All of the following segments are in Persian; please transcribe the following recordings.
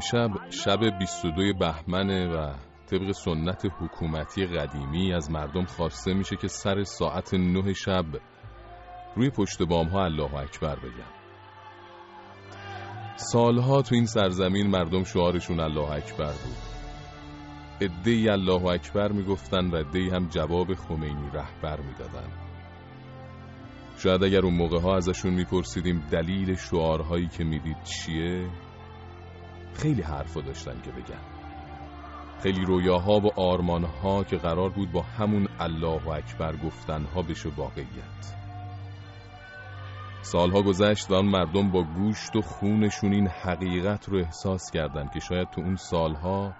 امشب شب 22 بهمنه و طبق سنت حکومتی قدیمی از مردم خواسته میشه که سر ساعت نه شب روی پشت بام ها الله اکبر بگن سالها تو این سرزمین مردم شعارشون الله اکبر بود. ادهی الله اکبر می‌گفتن و ادهی هم جواب خمینی رهبر می‌دادن. شاید اگر اون موقع ها ازشون میپرسیدیم دلیل شعارهایی که می‌دید چیه خیلی حرفا داشتن که بگن. خیلی رویاها و آرمانها که قرار بود با همون الله اکبر گفتنها بشه واقعیت. سالها گذشت و آن مردم با گوشت و خونشون این حقیقت رو احساس کردن که شاید تو اون سالها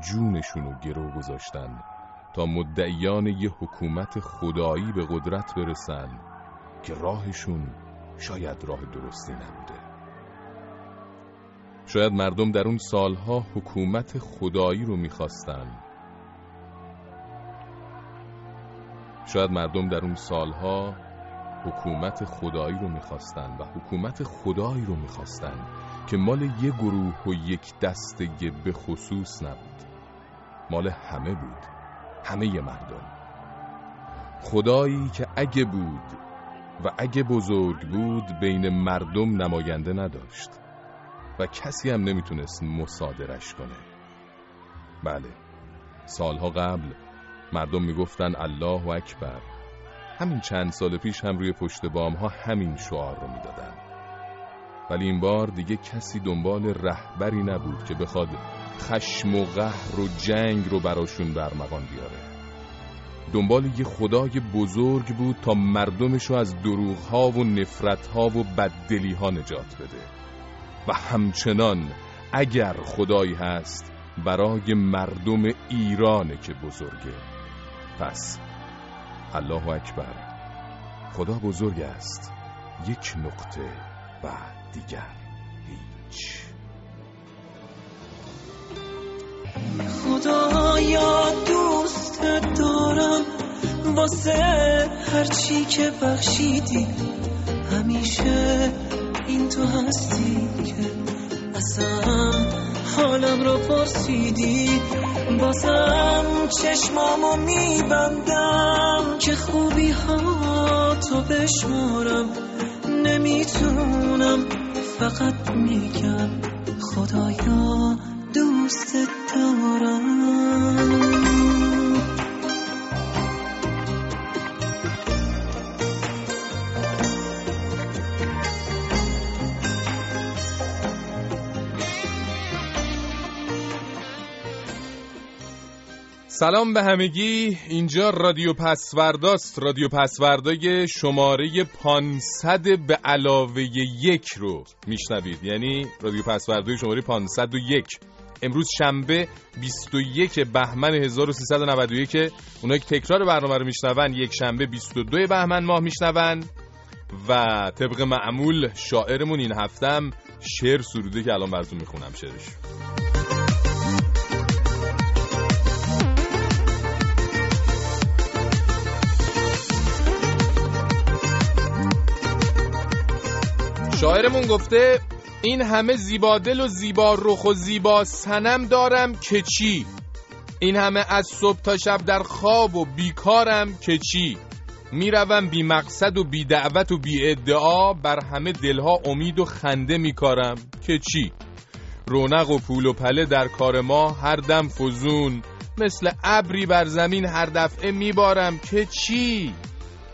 جونشون رو گرو گذاشتن تا مدعیان یه حکومت خدایی به قدرت برسن که راهشون شاید راه درستی نبوده. شاید مردم در اون سالها حکومت خدایی رو می‌خواستن. شاید مردم در اون سالها حکومت خدایی رو می‌خواستن و حکومت خدایی رو می‌خواستن که مال یه گروه و یک دستگه به خصوص نبود. مال همه بود. همه مردم. خدایی که اگه بود و اگه بزرگ بود بین مردم نماینده نداشت. و کسی هم نمی‌تونست مصادرش کنه. بله سالها قبل مردم می‌گفتن الله اکبر. همین چند سال پیش هم روی پشت بام ها همین شعار رو می‌دادن. ولی این بار دیگه کسی دنبال رهبری نبود که بخواد خشم و قهر و جنگ رو براشون برمغان بیاره. دنبال یه خدای بزرگ بود تا مردمش رو از دروغ و نفرت ها و بددلی ها نجات بده. و همچنان اگر خدایی هست برای مردم ایرانه که بزرگه. پس الله اکبر خدا بزرگ است. یک نقطه و دیگر هیچ. خدایا دوست دارم. واسه هرچی که بخشیدی همیشه این تو هستی که اصلا حالم رو پرسیدی؟ بازم چشمامو میبندم که خوبی ها تو بشمارم. نمی‌تونم فقط میگم خدایا دوست دارم. سلام به همگی. اینجا رادیو پسورداست. رادیو پسوردای شماره 500 به علاوه یک رو میشنوید. یعنی رادیو پسوردای شماره 501 امروز شنبه 21 بهمن 1391 اونایی که تکرار برنامه رو میشنون یک شنبه 22 بهمن ماه میشنون. و طبق معمول شاعرمون این هفتم شعر سروده که الان براتون می‌خونم شعرش. شاعرمون گفته این همه زیبادل و زیبا رخ و زیبا سنم دارم که چی؟ این همه از صبح تا شب در خواب و بیکارم که چی؟ می‌روم بی مقصد و بی دعوت و بی ادعا بر همه دلها امید و خنده میکارم که چی؟ رونق و پول و پله در کار ما هر دم فزون. مثل ابری بر زمین هر دفعه میبارم که چی؟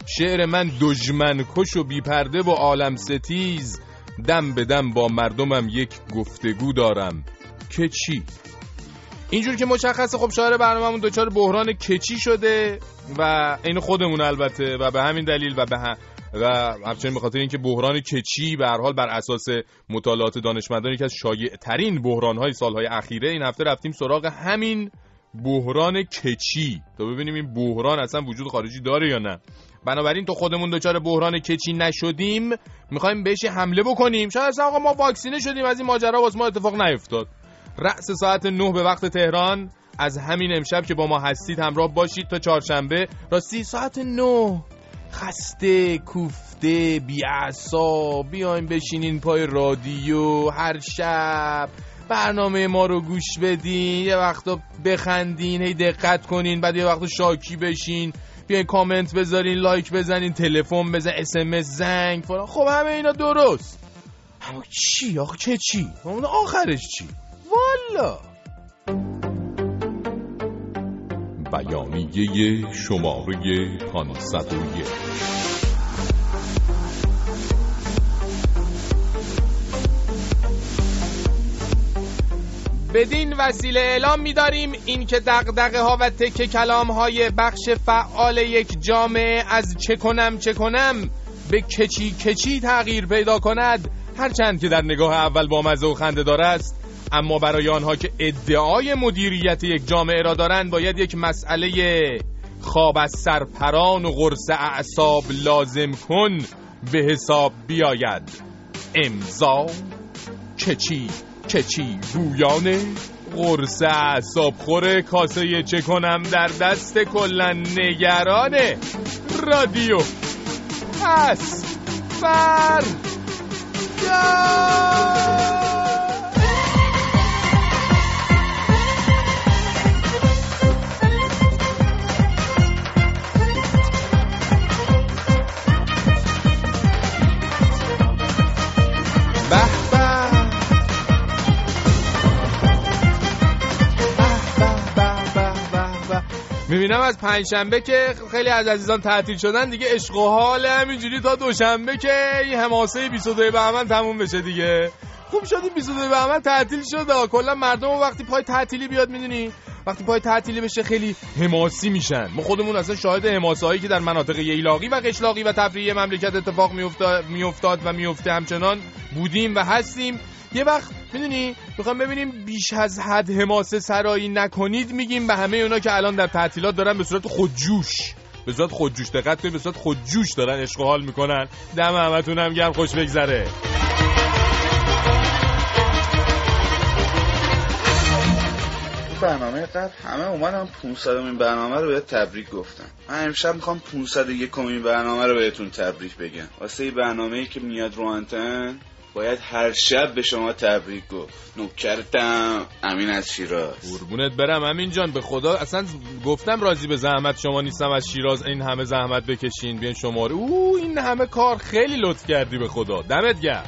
شعر من دجمن کش و بیپرده و عالم ستیز. دم به دم با مردمم یک گفتگو دارم. که چی؟ اینجور که مشخصه خب شاعر برنامه‌مون دچار بحران کچی شده و این خودمون البته و به همین دلیل و به هم و همچنین به خاطر اینکه بحران کچی به هر حال بر اساس مطالعات دانشمندان یکی از شایع ترین بحران های سالهای اخیره این هفته رفتیم سراغ همین بحران کچی. تا ببینیم این بحران اصلا وجود خارجی داره یا نه. بنابراین تو خودمون دچار بحران کچی نشدیم می‌خوایم بهش حمله بکنیم. شاید اصلا آقا ما واکسینه شدیم از این ماجرا واسه ما اتفاق نیفتاد. رأس ساعت 9 به وقت تهران از همین امشب که با ما هستید همراه باشید تا چهارشنبه. راستی ساعت 9 خسته کوفته بیعصا بیایم بشینین پای رادیو هر شب. برنامه ما رو گوش بدین یه وقتا بخندین هی دقت کنین بعد یه وقتا شاکی بشین. بیاین کامنت بذارین لایک بزنین تلفن بزن اسمس زنگ فلان. خب همه اینا درست. اما چی آخه؟ چه چی؟ اون آخرش چی؟ والا. بیانیه شماره 501 بدین وسیله اعلام می‌داریم این که دغدغه ها و تکه کلام های بخش فعال یک جامعه از چه کنم چه کنم به کچی کچی تغییر پیدا کند. هرچند که در نگاه اول با مزه و خنده دار است اما برای آنها که ادعای مدیریت یک جامعه را دارند باید یک مسئله خواب از سرپران و قرص اعصاب لازم کن به حساب بیاید. امضا کچی. کچی گویان قرص اعصاب خوره کاسه چه کنم در دست کلا نگرانه. رادیو. پس بر می‌بینم از پنجشنبه که خیلی از عزیزان تعطیل شدن دیگه عشق و حال همینجوری تا دوشنبه که این حماسه 22 بهمن تموم بشه دیگه. خوب شد 22 بهمن تعطیل شد. کلا مردم وقتی پای تعطیلی بیاد می‌دونی؟ وقتی پای تعطیلی بشه خیلی حماسی میشن. ما خودمون اصلا شاهد حماسه هایی که در مناطق ییلاقی و قشلاقی و تفریحی مملکت اتفاق میافتاد و میفته همچنان بودیم و هستیم. یه وقت می‌دونی می‌خوام ببینیم بیش از حد حماسه سرایی نکنید میگیم به همه اونا که الان در تعطیلات دارن به صورت خودجوش به صورت خودجوش دقت کنید به صورت خودجوش دارن عشق و حال می‌کنن. دم همتون هم گرم خوش بگذره. برنامه قبل همه اومدم 500 این برنامه رو بهت تبریک گفتم من امشب می‌خوام 501 این برنامه رو بهتون تبریک بگم. واسه برنامه ای که میاد رو انتن باید هر شب به شما تبریک گفت. نوکرتم امین از شیراز. قربونت برم امین جان به خدا. اصلا گفتم راضی به زحمت شما نیستم از شیراز این همه زحمت بکشین بیان شماره. او این همه کار خیلی لطف کردی به خدا. دمت گرم.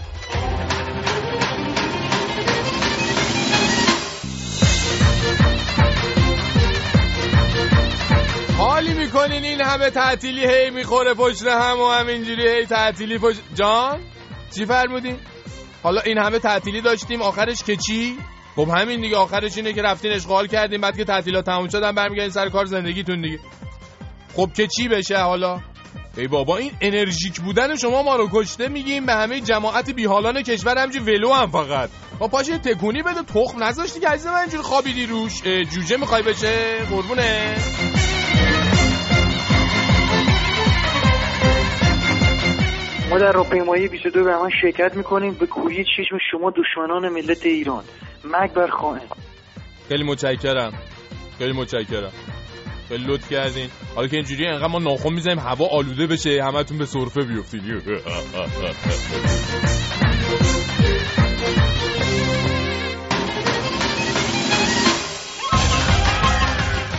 حالی می‌کنین این همه تعطیلی هی می‌خوره پشت هم و همینجوری هی تعطیلی پشت جان چی فرمودین؟ حالا این همه تعطیلی داشتیم آخرش که چی؟ خب همین دیگه آخرش اینه که رفتین اشغال کردیم بعد که تعطیلات تموم شدن برمیگردین سر کار زندگیتون دیگه. خب که چی بشه حالا؟ ای بابا این انرژیک بودن شما ما رو کشته میگیم به همه جماعت بیحالان کشور همجی ولو هم فقط. با پاشه تکونی بده تخم نذاشتی که عزیز من اینجوری خوابیدی روش. جوجه می‌خوای بشه؟ قربونه. ما در راهپیمایی 22 به من شرکت می‌کنیم. به کوهی چشم شما دشمنان ملت ایران. مگ بر خواهن خیلی متشکرم. خیلی متشکرم. خیلی لطف کردین. حالا که اینجوری انقدر ما ناخون می‌زنیم هوا آلوده بشه همتون به سرفه بیفتین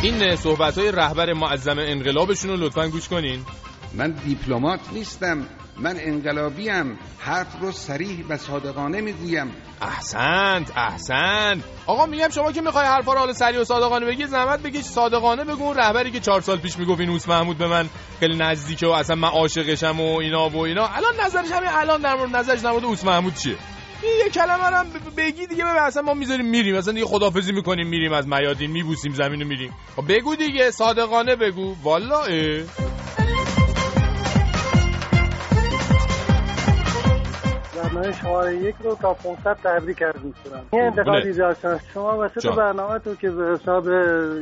این صحبت های رهبر معظم انقلابشون رو لطفا گوش کنین. من دیپلمات نیستم. من انقلابیم حرف رو سریح و صادقانه می‌گویم. احسنت احسنت. آقا میگم شما که می‌خوای حرفا رو حالا سریع و صادقانه بگی زحمت بکش صادقانه بگو. رهبری که چهار سال پیش می‌گفت این اوس محمود به من خیلی نزدیکه و اصلا من عاشقشم و اینا و اینا. الان نظرش همین الان در مورد نظرش در مورد اوس محمود چیه؟ یه کلمه هم بگی دیگه ببین اصلا ما می‌ذاریم میریم. اصلا دیگه خدافزی می‌کنیم میریم از میادین میبوسیم زمین رو میریم. خب بگو دیگه صادقانه بگو. والا برنامه شماره یک رو تا 500 تبریک عرض می‌کنم. این انتقادی داشتن شما وسط برنامه تو که به حساب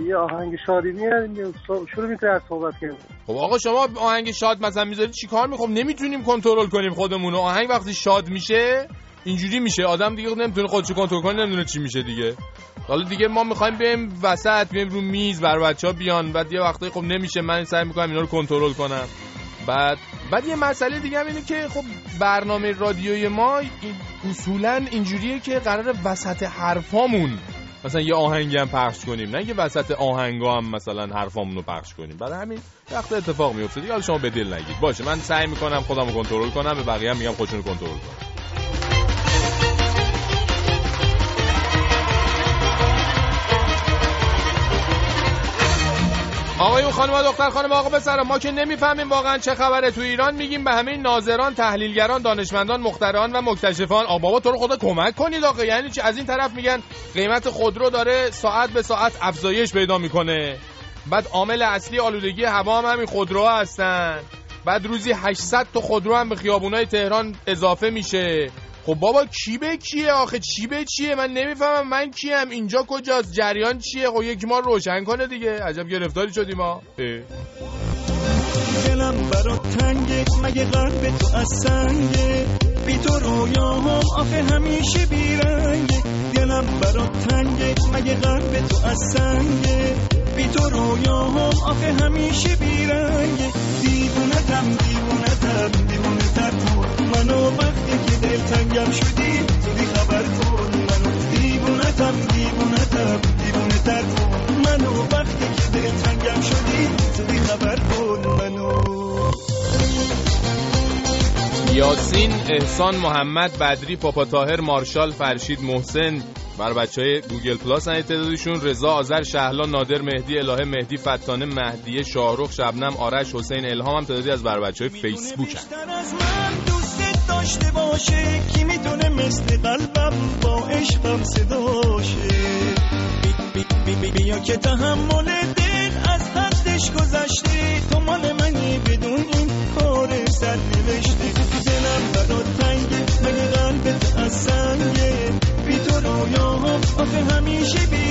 یه آهنگ شادی میاد شروع می‌کنه از صحبت کردن. خب آقا شما آهنگ شاد مثلا می‌ذارید چیکار می‌خوام؟ نمی‌تونیم کنترل کنیم خودمون آهنگ وقتی شاد میشه اینجوری میشه. آدم دیگه نمی‌تونه خودشو کنترل کنه نمی‌دونه چی میشه دیگه. حالا دیگه ما می‌خوایم بریم وسط بریم رو میز بر بچه‌ها بیان. بعد یه وقتایی خب نمیشه من سعی می‌کنم اینا رو کنترل کنم. بعد بعد یه مسئله دیگه هم اینه که خب برنامه رادیوی ما اصولا اینجوریه که قرار وسط حرفامون مثلا یه آهنگی هم پخش کنیم. نه یه وسط آهنگا هم مثلا حرفامون رو پخش کنیم. برای همین وقت اتفاق میفته دیگه شما به دل نگید. باشه من سعی می‌کنم خودم رو کنترل کنم. به بقیه هم میگم خودشون رو کنترل کنم. آقایون خانم دختر خانم آقا بسرم ما که نمی‌فهمیم واقعا چه خبره. تو ایران میگیم به همه ناظران تحلیلگران دانشمندان مخترعان و مکتشفان. آ بابا تو رو خدا کمک کنید آقا. یعنی چی؟ از این طرف میگن قیمت خودرو داره ساعت به ساعت افزایش پیدا می‌کنه. بعد عامل اصلی آلودگی هوا هم همین خودرو هستن. بعد روزی 800 تا خودرو هم به خیابونای تهران اضافه میشه. خب بابا کی به کیه آخه؟ چی به چیه من نمی‌فهمم من کیم. اینجا کجاست؟ جریان چیه؟ خب یکی ما روشن کنه دیگه. عجب گرفتاری شدیم ما دلم برا تنگه. مگه قلب تو از سنگه؟ بی تو رویاهم آخه همیشه بیرنگه دلم برا تنگه. مگه قلب تو از سنگه؟ بی تو رویاهم آخه همیشه بیرنگه دیوونتم دیوونتم دیوونه تر منو وقتی که دلتنگم شدی زودی خبر کن منو دیوونتم دیوونتم دیوونه تر منو. وقتی که دلتنگم شدی زودی خبر کن منو. یاسین احسان محمد بدری پاپا طاهر مارشال فرشید محسن. بر بچه های گوگل پلاس هن تعدادشون رضا آذر شهلا نادر مهدی الهه مهدی فتانه مهدیه شاهرخ شبنم آرش حسین الهام هم تعدادی از بر بچه های فیسبوک هن. داشته باشه کی می‌دونه مثل قلبم با عشقم صداشه بی بی بی بیا که تحمل دل از حدش گذشته تو مال منی بدون این کار سر نوشته دلم برات تنگه مگه قلبت از سنگه بی تو رویاها آخه همیشه بیرنگه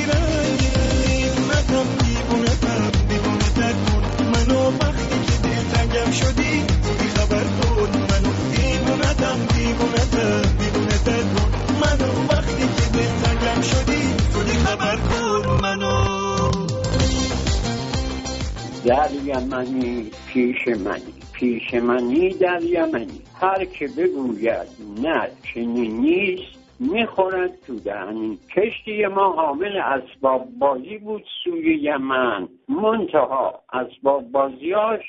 در یمنی پیش منی. پیش منی در یمنی هر که بگوید نه چنین نیست می‌خورد تو دهنی. کشتی ما حامل اسباب بازی بود سوی یمن. منتها اسباب بازیاش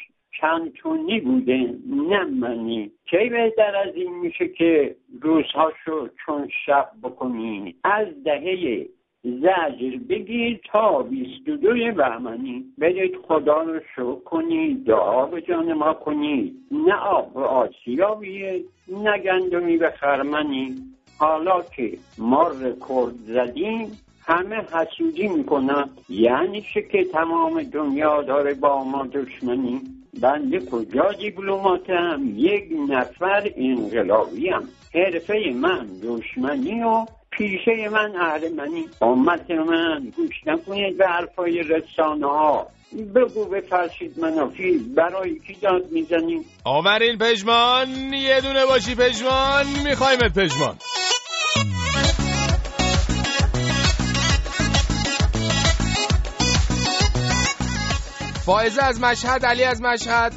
چند تونی بوده نه منی. کی بهتر از این میشه که روزهاشو چون شب بکنی؟ از دهه زجر بگیر تا بیست و دوی بهمنی. برید خدا رو شکر کنید دعا به جان ما کنید. نه آب آسیابیه نه گندمی به خرمنی. حالا که ما رکورد زدیم همه حسودی می‌کنن. یعنی چه که تمام دنیا داره با ما دشمنی؟ بنده کجا دیپلماتم؟ یک نفر انقلابیم حرفه من دشمنی و پیشه من اهرمنی امت من گوش نکنید به حرفای رسانه ها بگو بفرشید منافی برای کی داد می‌زنیم؟ آورین پژمان یه دونه باشی پژمان میخوایمت پژمان. فائزه از مشهد علی از مشهد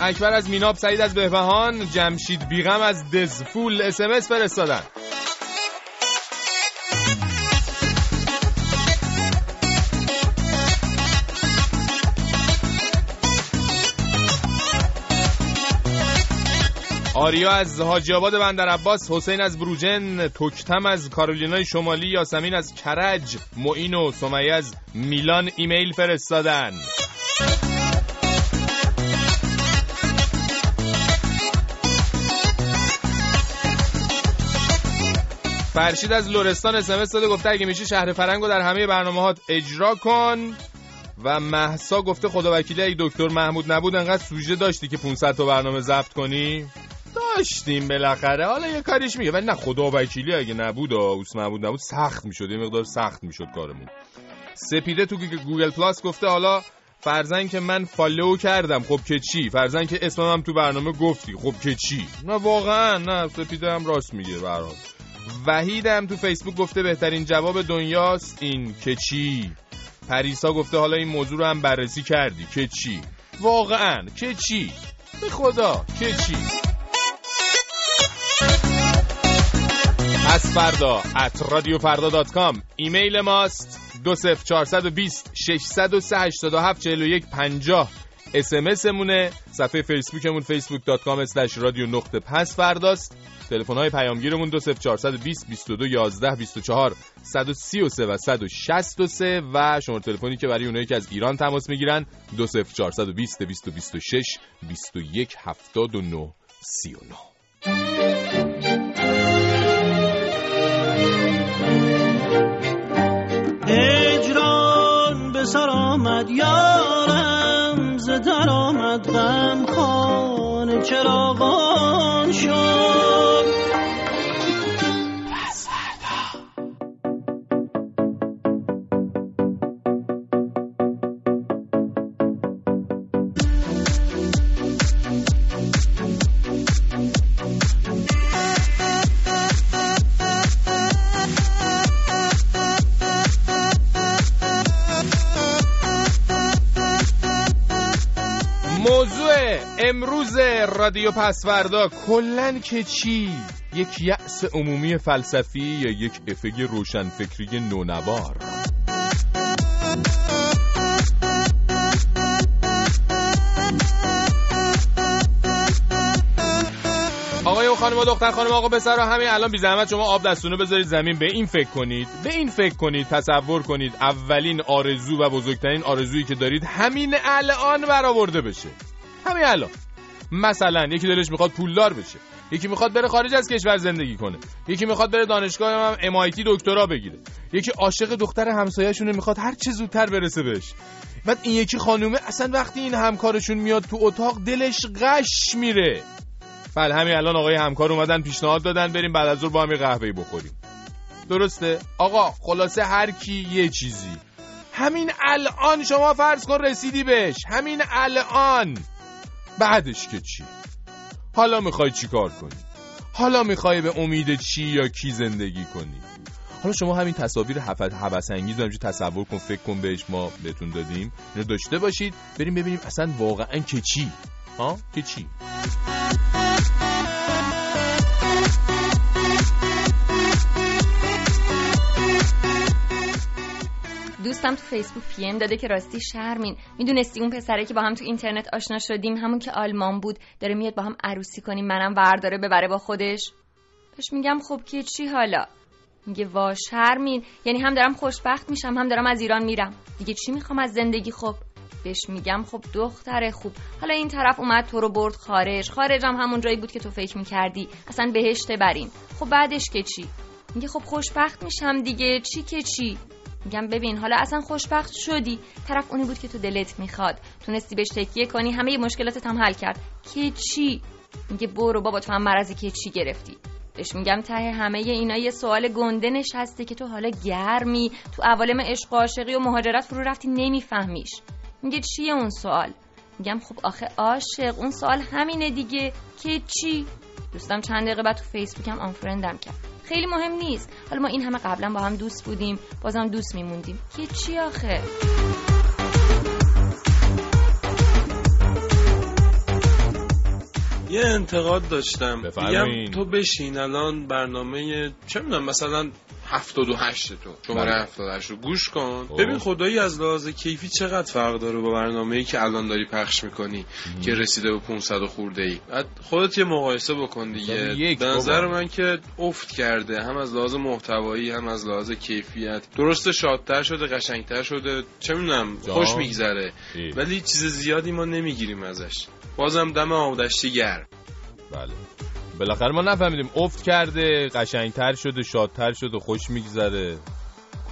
اکبر از میناب سعید از بهبهان جمشید بیغم از دزفول. اسمس فرستادن. آریا از حاجی آباد بندر عباس حسین از بروجن تکتم از کارولینای شمالی یاسمین از کرج معین و سمیه از میلان ایمیل فرستادن. فرشید از لرستان اسمس داده گفته اگه میشه شهر فرنگو در همه برنامه هات اجرا کن. و محسا گفته خدا وکیلی اگه دکتر محمود نبود انقدر سوژه داشتی که 500 تا برنامه ضبط کنی. داشتیم بالاخره. حالا یه کاریش میگه. ولی نه خدا وکیلی اگه نبود اوس محمود نبود سخت می‌شد. یه مقدار سخت می‌شد کارمون. سپیده تو گوگل پلاس گفته حالا فرضا که من follow کردم خب که چی؟ فرضا که اسمم هم تو برنامه گفتی خب که چی؟ نه واقعا نه سپیده هم راست میگه برحال وحید هم تو فیسبوک گفته بهترین جواب دنیاست این که چی؟ پریسا گفته حالا این موضوع رو هم بررسی کردی که چی؟ واقعا که چی؟ به خدا که چی؟ پس فردا at رادیو فردا dot com ایمیل ماست دو صفر چارصد ششصد و سه هشتاد و هفت چهل و یک پنجاه. اسمس مونه صفحه فیسبوکمون فیسبوک dot com رادیو نقطه پس فرداست تلفن های پیامگیرمون دو صفر چارصد بیست بیست و دو یازده بیست و چهار. صد و سی و سه و صد و شصت و سه و شماره تلفنی که برای اونایی که از ایران تماس می‌گیرن دو سف چارصد و بیست بیست و بیست و شش بیست و یک هفتاد و نو سی و نو سر آمد یارم ز در آمد غم خانه چراغان شد. رادیو پسوردا کلن که چی؟ یک یأس عمومی فلسفی یا یک افگ روشنفکری نونوار؟ آقای و خانم و دختر خانم آقا بسر و همین الان بی زحمت شما آب دستونو بذارید زمین. به این فکر کنید به این فکر کنید تصور کنید اولین آرزو و بزرگترین آرزویی که دارید همین الان برآورده بشه. همین الان. مثلا یکی دلش می‌خواد پولدار بشه یکی می‌خواد بره خارج از کشور زندگی کنه یکی می‌خواد بره دانشگاه هم MIT دکترا بگیره یکی عاشق دختر همسایه‌شونه می‌خواد هر چه زودتر برسه بهش. بعد این یکی خانومه اصلا وقتی این همکارشون میاد تو اتاق دلش غش میره. بله همین الان آقای همکار اومدن پیشنهاد دادن بریم بعد از ظهر با هم قهوه بخوریم. درسته؟ آقا خلاصه هر کی یه چیزی. همین الان شما فرض کن رسیدی بهش. همین الان. بعدش که چی؟ حالا می‌خوای چی کار کنی؟ حالا می‌خوای به امید چی یا کی زندگی کنی؟ حالا شما همین تصاویر حوث انگیز رو تصور کن فکر کن بهش ما بهتون دادیم. اینو داشته باشید بریم ببینیم اصلا واقعا که چی؟ ها؟ که چی؟ دوستم تو فیسبوک پی ام داده که راستی شرمین. می‌دونستی اون پسره که با هم تو اینترنت آشنا شدیم همون که آلمان بود. داره میاد با هم عروسی کنیم منم ورداره ببره با خودش. بهش میگم خب که چی حالا؟ میگه وا شرمین. یعنی هم دارم خوشبخت میشم هم دارم از ایران میرم. دیگه چی می‌خوام از زندگی خب؟ بهش میگم خب دختره خوب. حالا این طرف اومد تو رو برد خارج. خارجم همون جایی بود که تو فکر می‌کردی. اصلا بهشت بریم خب بعدش که چی؟ میگه خب خوشبخت میشم دیگه. چی که چی؟ میگم ببین حالا اصلا خوشبخت شدی. طرف اونی بود که تو دلت می‌خواد. تونستی بهش تکیه کنی. همه مشکلاتت هم حل کرد. که چی؟ میگه برو بابا تو هم مرضی که چی گرفتی. بهش میگم ته همه اینا یه سوال گنده نشسته که تو حالا گرمی. تو عوالم عشق و عاشقی و مهاجرت فرو رفتی نمیفهمیش. میگه چیه اون سوال؟ میگم خب آخه عاشق اون سوال همینه دیگه. که چی؟ دوستم چند دقیقه بعد تو فیسبوکم آنفرندم کرد. خیلی مهم نیست. حالا ما این همه قبلا با هم دوست بودیم بازم دوست میموندیم. که چی آخه؟ یه انتقاد داشتم. بگم تو بشین الان برنامه چه می‌دونم مثلا 78 تو. شماره 78 بله. رو. گوش کن. خب. ببین خدایی از لحاظ کیفی چقدر فرق داره با برنامه‌ای که الان داری پخش می‌کنی که رسیده به 500 خورده ای بعد خودت یه مقایسه بکن دیگه. به نظر من که افت کرده. هم از لحاظ محتوایی هم از لحاظ کیفیت. درسته شادتر شده قشنگتر شده. چه می‌دونم خوش میگذره. ولی چیز زیادی ما نمی‌گیریم ازش. بازم دم آودشتی گرم. بله. بالاخره ما نفهمیدیم. افت کرده قشنگتر شده شادتر شده خوش میگذره.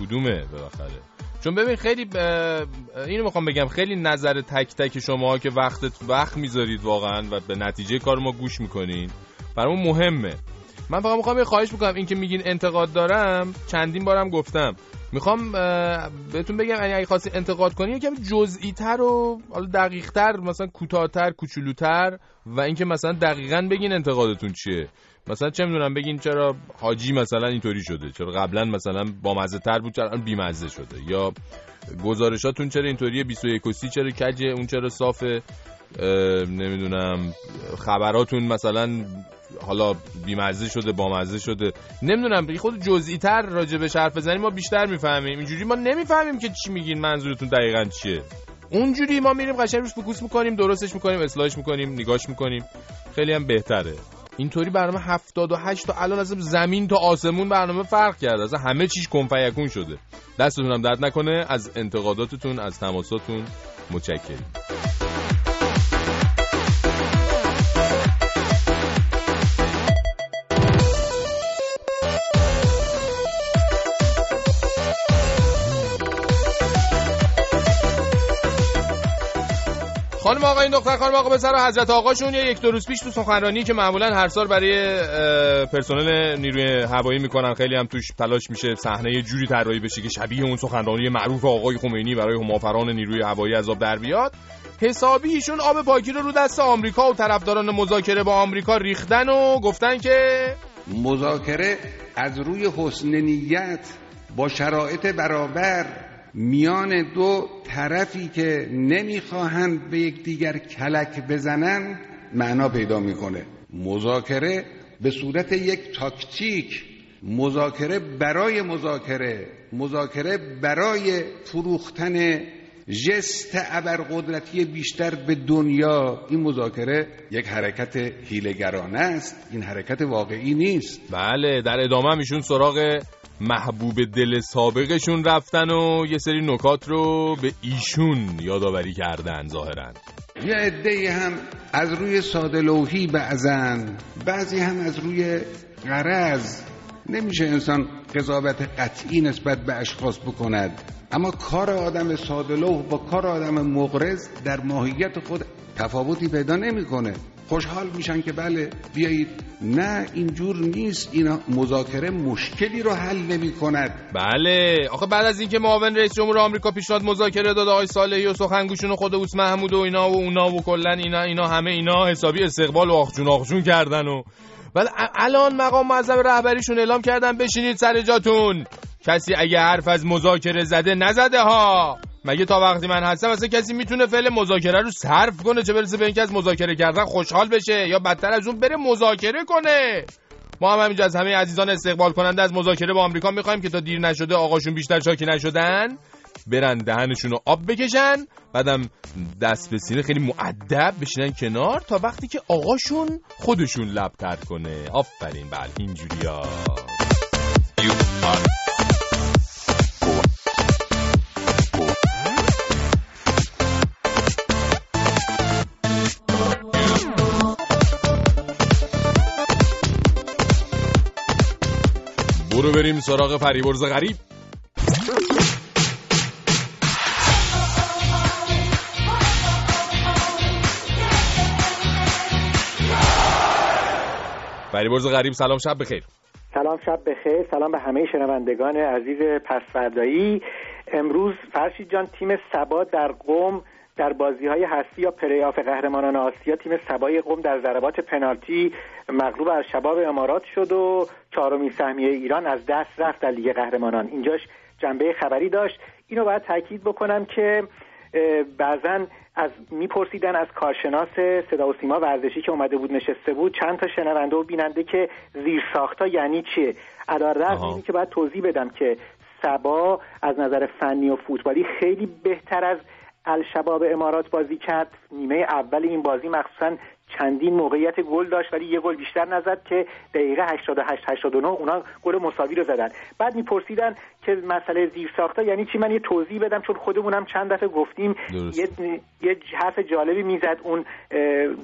کدومه بالاخره؟ چون ببین خیلی ب... اینو می‌خوام بگم. خیلی نظر تک تک شما که وقتت وقت می‌ذارید واقعا و به نتیجه کار ما گوش می‌کنین برامون مهمه. من فقط می‌خوام یه خواهش بکنم. این که میگین انتقاد دارم چندین بارم گفتم. می‌خوام بهتون بگم اگه خواستی انتقاد کنی یکم جزئی تر و حالا دقیق تر مثلا کوتاهتر کوچولوتر و اینکه مثلا دقیقا بگین انتقادتون چیه. مثلا چه می‌دونم بگین چرا حاجی مثلا اینطوری شده چرا قبلا مثلا با مزه تر بود چرا بی مزه شده. یا گزارشاتون چرا اینطوریه 21 و چرا کجه اون چرا صافه نمی‌دونم خبراتون مثلا حالا بیمزه شده بامزه شده. نمی‌دونم خود جزئی تر راجع به حرف بزنیم ما بیشتر می‌فهمیم. اینجوری ما نمی‌فهمیم که چی میگین منظورتون دقیقا چیه. اونجوری ما میریم قشنگ روش فوکوس می‌کنیم درستش می‌کنیم اصلاحش می‌کنیم نگاش می‌کنیم. خیلی هم بهتره. اینطوری برنامه 78 تا الان از زمین تا آسمون برنامه فرق کرده. اصلا همه چیش کنفیکون شده. دستتون هم درد نکنه از انتقاداتتون از تماساتون متشکریم خانم آقا این دختر خانم آقا پسر حضرت آقاشون یه یک دو روز پیش تو سخنرانی که معمولا هر سال برای پرسنل نیروی هوایی می‌کنن خیلی هم توش تلاش میشه صحنه جوری طراحی بشه که شبیه اون سخنرانی معروف آقای خمینی برای همافران نیروی هوایی عذاب در بیاد. حسابی ایشون آب پاکی رو رو دست آمریکا و طرفداران مذاکره با آمریکا ریختن و گفتن که مذاکره از روی حسن نیت با شرایط برابر میان دو طرفی که نمی‌خواهند به یکدیگر کلک بزنن معنا پیدا می‌کنه. مذاکره به صورت یک تاکتیک مذاکره برای مذاکره مذاکره برای فروختن جست ابرقدرتی بیشتر به دنیا. این مذاکره یک حرکت هیلگرانه است این حرکت واقعی نیست. بله در ادامه میشون سراغ محبوب دل سابقشون رفتن و یه سری نکات رو به ایشون یادآوری کردن ظاهرا. یه عده هم از روی ساده لوحی بعضن بعضی هم از روی غرض. نمیشه انسان قضاوت قطعی نسبت به اشخاص بکند. اما کار آدم ساده با کار آدم مغرض در ماهیت خود تفاوتی پیدا نمی‌کنه. خوشحال میشن که بله بیایید. نه اینجور نیست. اینا مذاکره مشکلی رو حل نمی کند بله. آخه بعد از اینکه معاون رئیس جمهور آمریکا پیشنهاد مذاکره داد آقای صالحی و سخنگوشون و خود اوس محمود و اینا و اونا و کلا اینا اینا همه اینا حسابی استقبال و آخجون آخجون کردن و بعد الان مقام معظم رهبریشون اعلام کردن بشینید سر جاتون. کسی اگه حرف از مذاکره زده نزده ها. مگه تا وقتی من هستم اصلا کسی می‌تونه فعل مذاکره رو صرف کنه چه برسه به اینکه از مذاکره کردن خوشحال بشه؟ یا بدتر از اون بره مذاکره کنه؟ ما هم همینجا از همه عزیزان استقبال کننده از مذاکره با آمریکا می‌خوایم که تا دیر نشده آقاشون بیشتر شاکی نشدن برن دهنشون رو آب بکشن بعدم دست به سینه خیلی معدب بشینن کنار تا وقتی که آقاشون خودشون لب تر کنه. آفرین بله اینجوری برو بریم سراغ فریبرز غریب. فریبرز غریب سلام شب بخیر. سلام شب بخیر. سلام به همه شنوندگان عزیز پسفردایی امروز فرشید جان تیم صبا در قم در بازی های هستی یا پلی آف قهرمانان آسیا تیم صبای قم در ضربات پنالتی مغلوب از شباب امارات شد و چهارمین سهمیه ایران از دست رفت در لیگ قهرمانان. اینجاش جنبه خبری داشت. اینو باید تاکید بکنم که بعضا از میپرسیدن از کارشناس صدا و سیما ورزشی که اومده بود نشسته بود چند تا شنونده و بیننده که زیر ساختا یعنی چیه؟ ادار اینی که باید توضیح بدم که سبا از نظر فنی و فوتبالی خیلی بهتر از الشباب امارات بازی کرد. نیمه اول این بازی مخصوصا چندین موقعیت گل داشت ولی یه گل بیشتر نزد که دقیقه 88 89 اونا گل مساوی رو زدن. بعد میپرسیدن که مسئله زیر ساخته یعنی چی؟ من یه توضیح بدم چون خودمونم چند دفعه گفتیم. یه یه حرف جالبی می‌زد. اون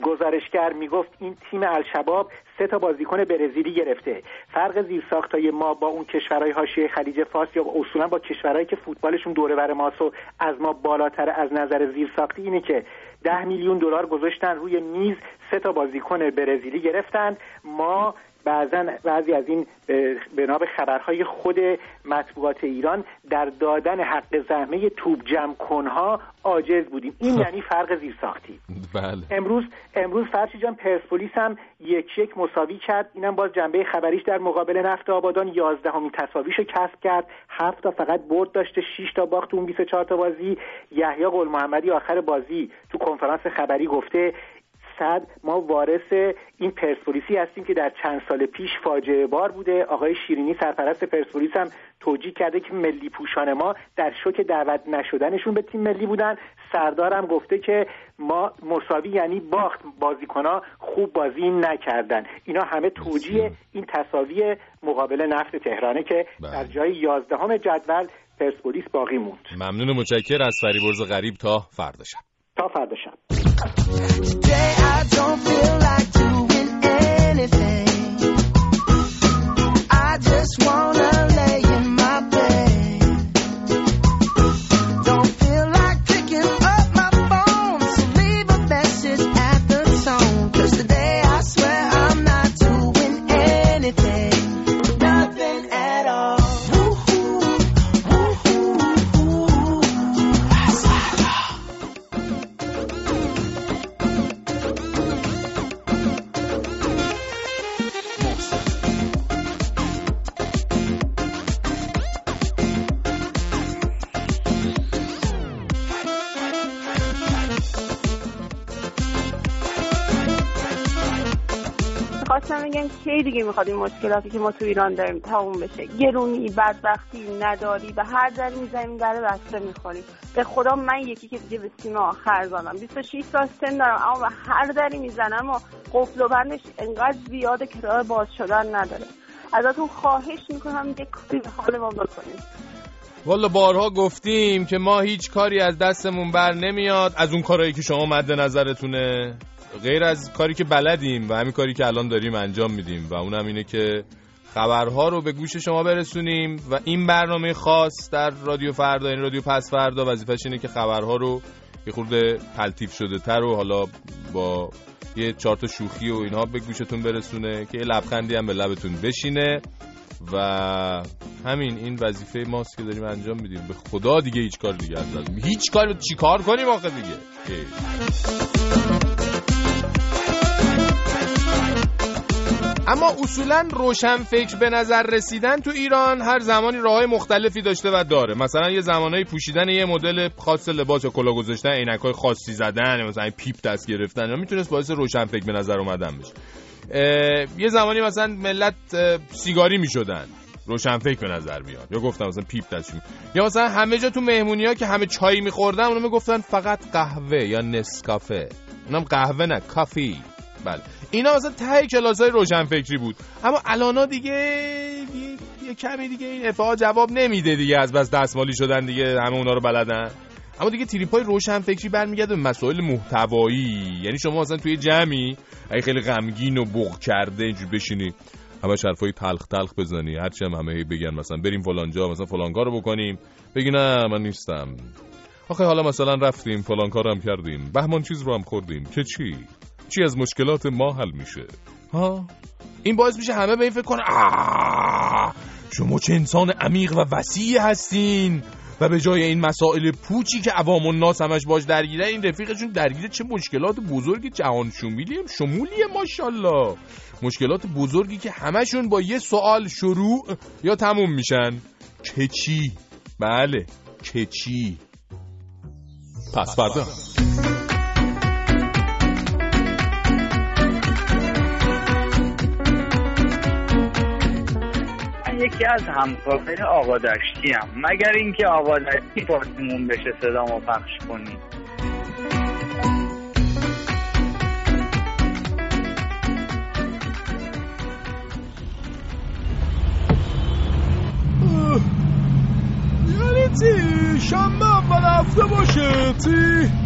گزارشگر می‌گفت این تیم الشباب سه تا بازیکن برزیلی گرفته. فرق زیر ساختای ما با اون کشورهای حاشیه خلیج فارس یا اصولا با کشورهایی که فوتبالشون دوره بر ماست و از ما بالاتر از نظر زیر ساختی اینه که ده میلیون دلار گذاشتن روی میز. سه تا بازیکن برزیلی گرفتن. ما بعضا بعضی از این بنا به خبرهای خود مطبوعات ایران در دادن حق زحمه توپ جمع کنها عاجز بودیم. این یعنی فرق زیرساختی. بله. امروز امروز فرشی جان پرسپولیس هم یک یک مساوی کرد. اینم باز جنبه خبریش در مقابل نفت آبادان یازدهمین تساویشو کسب کرد. هفت تا فقط برد داشته 6 تا باخت اون 24 تا بازی. یحیی قل محمدی آخر بازی تو کنفرانس خبری گفته صد ما وارث این پرسپولیسی هستیم که در چند سال پیش فاجعه بار بوده. آقای شیرینی سرپرست پرسپولیس هم توجیه کرده که ملی پوشان ما در شوک دعوت نشدنشون به تیم ملی بودن. سردارم گفته که ما مساوی یعنی باخت بازیکنها خوب بازی نکردن. اینا همه توجیه این تصاوی مقابل نفت تهرانه که بله. در جای یازدهم جدول پرسپولیس باقی موند. ممنون متشکر از فریبرز غریب تا فردا شب. Tough Adasha. Today I don't feel like doing anything. کی دیگه می‌خواد این مشکلاتی که ما تو ایران داریم تموم بشه. گرونی بدبختی نداری به هر در می‌زنیم در بسته می‌خوریم. به خدا من یکی که دیگه به سیما آخر زنم 26 سال سن دارم اما به هر دری می‌زنم و قفل و بندش انقدر زیاده که راه باز شدن نداره. ازتون خواهش می‌کنم یک کاری به حال ما بکنیم والا بارها گفتیم که ما هیچ کاری از دستمون بر نمیاد از اون کارهایی که شما مد نظرتونه. غیر از کاری که بلدیم و همین کاری که الان داریم انجام میدیم و اونم اینه که خبرها رو به گوش شما برسونیم و این برنامه خاص در رادیو فردا این رادیو پس فردا وظیفش اینه که خبرها رو یه خورده تلطیف شده تر و حالا با یه چارت شوخی و اینها به گوشتون برسونه که یه لبخندی هم به لبتون بشینه و همین این وظیفه ماست که داریم انجام میدیم. به خدا دیگه هیچ کار دیگه از هیچ کار چی کار کنیم آخه دیگه؟ اما اصولا روشن فکر به نظر رسیدن تو ایران هر زمانی راه مختلفی داشته و داره. مثلا یه زمانایی پوشیدن یه مدل خاص لباس یا کلا گذاشتن عینکای خاصی زدن مثلا پیپ دست گرفتن می‌تونست باعث روشن فکر به نظر اومدن بشه. یه زمانی مثلا ملت سیگاری می‌شدن. روشن فکر به نظر بیاد یا گفتم مثلا پیپ دست یا مثلا همه جا تو مهمونی ها که همه چای میخوردن اونو می‌گفتن فقط قهوه یا نسکافه. اونم قهوه نه coffee. بله اینا مثلا ته کلاس های روشنفکری بود. اما الانا دیگه یه, کمی دیگه این افه ها جواب نمیده دیگه. از بس دستمالی شدن دیگه همه اونا رو بلدن. اما دیگه تریپ های روشنفکری برمیگرده به مسائل محتوایی. یعنی شما مثلا توی جمعی اگه خیلی غمگین و بغ کرده اینجور بشینی همش حرفای تلخ تلخ بزنی. هرچی هم همه بگن مثلا بریم فلانجا مثلا فلان رو بکنیم. بگی نه من نیستم. آخه حالا مثلا رفتیم فلان کارم کردیم. بهمان چیز رو هم خوردیم. که چی؟ چی از مشکلات ما حل میشه؟ ها؟ این باعث میشه همه به این فکر کنن شما چه انسان عمیق و وسیع هستین. و به جای این مسائل پوچی که عوام الناس همش باش درگیره این رفیقشون درگیره چه مشکلات بزرگی جهان شمولی شمولیه ماشاءالله. مشکلات بزرگی که همشون با یه سوال شروع یا تموم میشن. که چی؟ بله که چی؟ پس فردا. یکی از همکارای آقا دشتی هم. مگر اینکه آقا دشتی پاسمون بشه صدامو پخش کنی. یعنی تی شنبه اول هفته باشه تی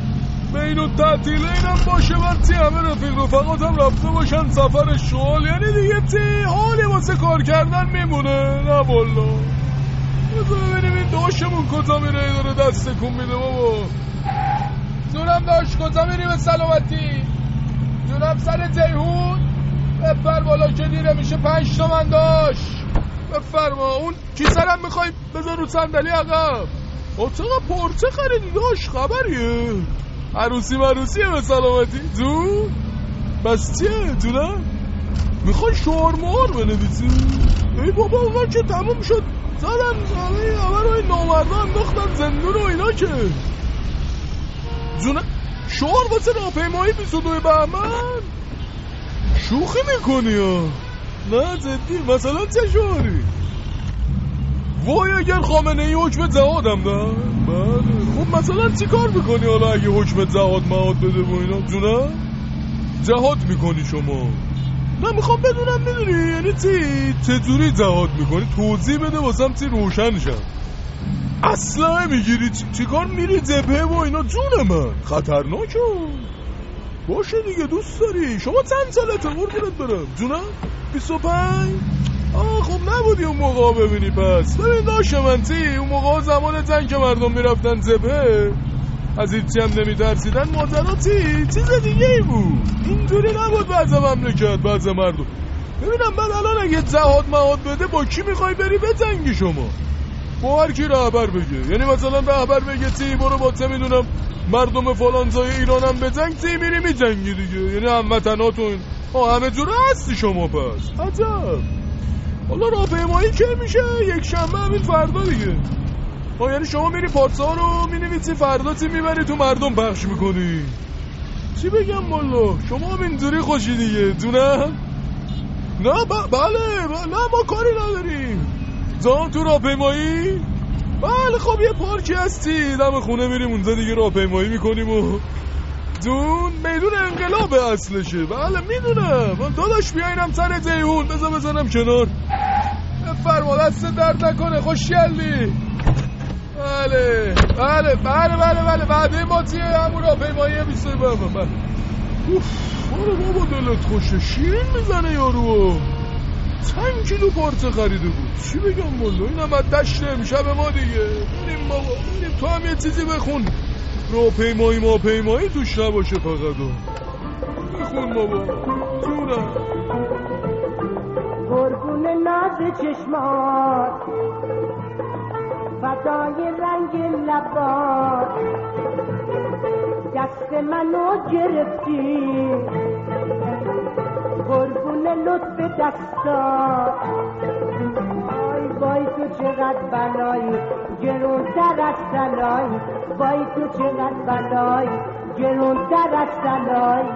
بین و تعطیل اینم باشه و تی همه رفیق رفقات هم رفته باشن سفر شغل یعنی دیگه تی حالی واسه کار کردن میمونه؟ نه بالا بذار ببینیم این داشمون کجا میره داره دست کن میده بابا. جونم داشت کجا میری به سلامتی؟ جونم سر جیهون؟ بفر بالا که دیره میشه پنج تومن داشت بفرما. اون کیسرم می‌خوای؟ بذار رو صندلی عقب. اتاق پرچه خریدی داشت خبریه. عروسی مروسیه به سلامتی. تو؟ بس چیه؟ نه می‌خوای شورمار بنویسی؟ ای بابا اون که تموم شد. زدن همه همه رو این نامرده انداختن زندون و اینا که. جونه شعار واسه راهپیمایی 22 بهمن. شوخی می‌کنی یا نه جدی مثلا چه شعاری وای اگر خامنه ای حکم زهادم نه؟ بله. خب مثلا چی کار می‌کنی حالا اگه حکم زهاد مواد بده و اینا؟ جونه؟ جهاد می‌کنی شما. نه می‌خوام بدونم می‌دونی؟ یعنی چی؟ چجوری جهاد می‌کنی؟ توضیح بده واسم چی روشن شم اصلا می‌گیری چی کار میری جبهه و اینا؟ جون من. خطرناکه. باشه دیگه دوست داری. شما چند سالته؟ قربونت برم. جونم 25 آه خب نبودی اون موقع ببینی پس. ببین داشت من تی اون موقع زمان جنگ که مردم می‌رفتن زبه از هیچی هم نمیترسیدن. ماجراتی چیز دیگه ای بود. اینجوری نبود بعض مملکت بعض مردم. ببینم بعد الان اگه جهاد مهاد بده با کی می‌خوای بری به جنگی شما؟ با هر کی رهبر بگه. یعنی مثلا رهبر بگه تی برو با چه می‌دونم مردم فلانزای ایرانم به جنگ تی میری میجنگی دیگه. یعنی هموطناتون. همه جوره هستی شما پس. عجب. حالا راهپیمایی که میشه یک شنبه همین فردا دیگه. ها یعنی شما میری پارسا رو می‌نویسی فردا تی می‌بری تو مردم پخش می‌کنی. چی بگم مالا شما هم اینجوری خوشی دیگه دونه نه بله نه ما کاری نداریم. زان تو راهپیمایی؟ بله خب یه پارکی هستی. دم خونه میریم اونجا دیگه راهپیمایی می‌کنیم و دون میدون انقلاب اصلشه. بله می‌دونم. من داداش بیاینم سر جیهون. بذار بزنم کنار. فرما دست درد نکنه خوشگلی. بله بله بله بله بله بعد ما تیه همون را پیمایی بیسته بابا بله برو بابا دلت خوشه. شیرین می‌زنه یارو. چند کیلو پارچه خریده بود. چی بگم بازا این هم دشت امشب ما دیگه. بریم بابا بریم تو هم یه چیزی بخون. را پیمایی ما پیمایی توش نباشه فقط. بخون بابا. جونم. قربون ناز چشمات فدای رنگ لبات. دست منو گرفتی قربون لطف دستات. آی بای تو چقدر بلایی تر از سلایی بای تو چقدر بلایی تر از سلایی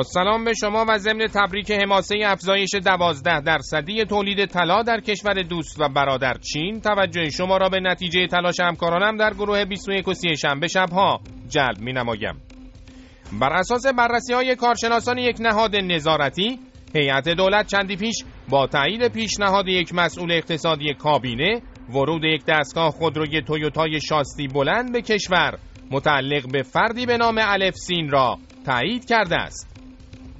سلام به شما و ضمن تبریک حماسه افزایش دوازده درصدی تولید طلا در کشور دوست و برادر چین توجه شما را به نتیجه تلاش همکارانم در گروه 21 و 30 شنبه شبها جلب می نمایم. بر اساس بررسی های کارشناسان یک نهاد نظارتی هیئت دولت چندی پیش با تایید پیشنهاد یک مسئول اقتصادی کابینه ورود یک دستگاه خودروی تویوتای شاستی بلند به کشور متعلق به فردی به نام الف سین را تایید کرده است.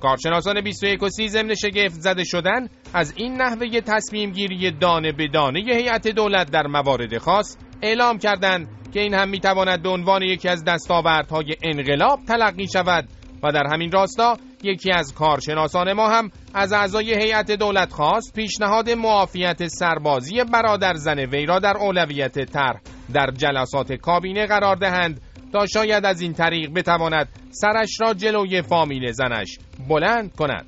کارشناسان 21 و 30 ضمن شگفت زده شدن از این نحوه تصمیم گیری دانه به دانه هیئت دولت در موارد خاص اعلام کردند که این هم می‌تواند به عنوان یکی از دستاوردهای انقلاب تلقی شود و در همین راستا یکی از کارشناسان ما هم از اعضای هیئت دولت خواست پیشنهاد معافیت سربازی برادر زن وی را در اولویت طرح در جلسات کابینه قرار دهند تا شاید از این طریق بتواند سرش را جلوی فامیل زنش بلند کند.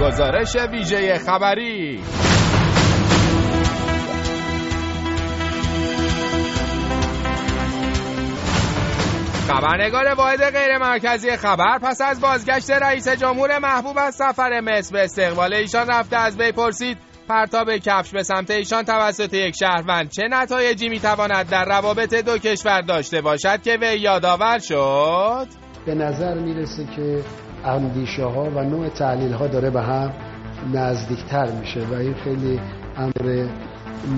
گزارش ویژه خبری. خبرنگار واحد غیر مرکزی خبر پس از بازگشت رئیس جمهور محبوب از سفر مصر به استقبال ایشان رفته از وی پرسید پرتاب کفش به سمت ایشان توسط یک شهروند. چه نتایجی می‌تواند در روابط دو کشور داشته باشد که وی یادآور شد؟ به نظر می‌رسه که اندیشه ها و نوع تحلیل ها داره به هم نزدیکتر میشه و این خیلی امر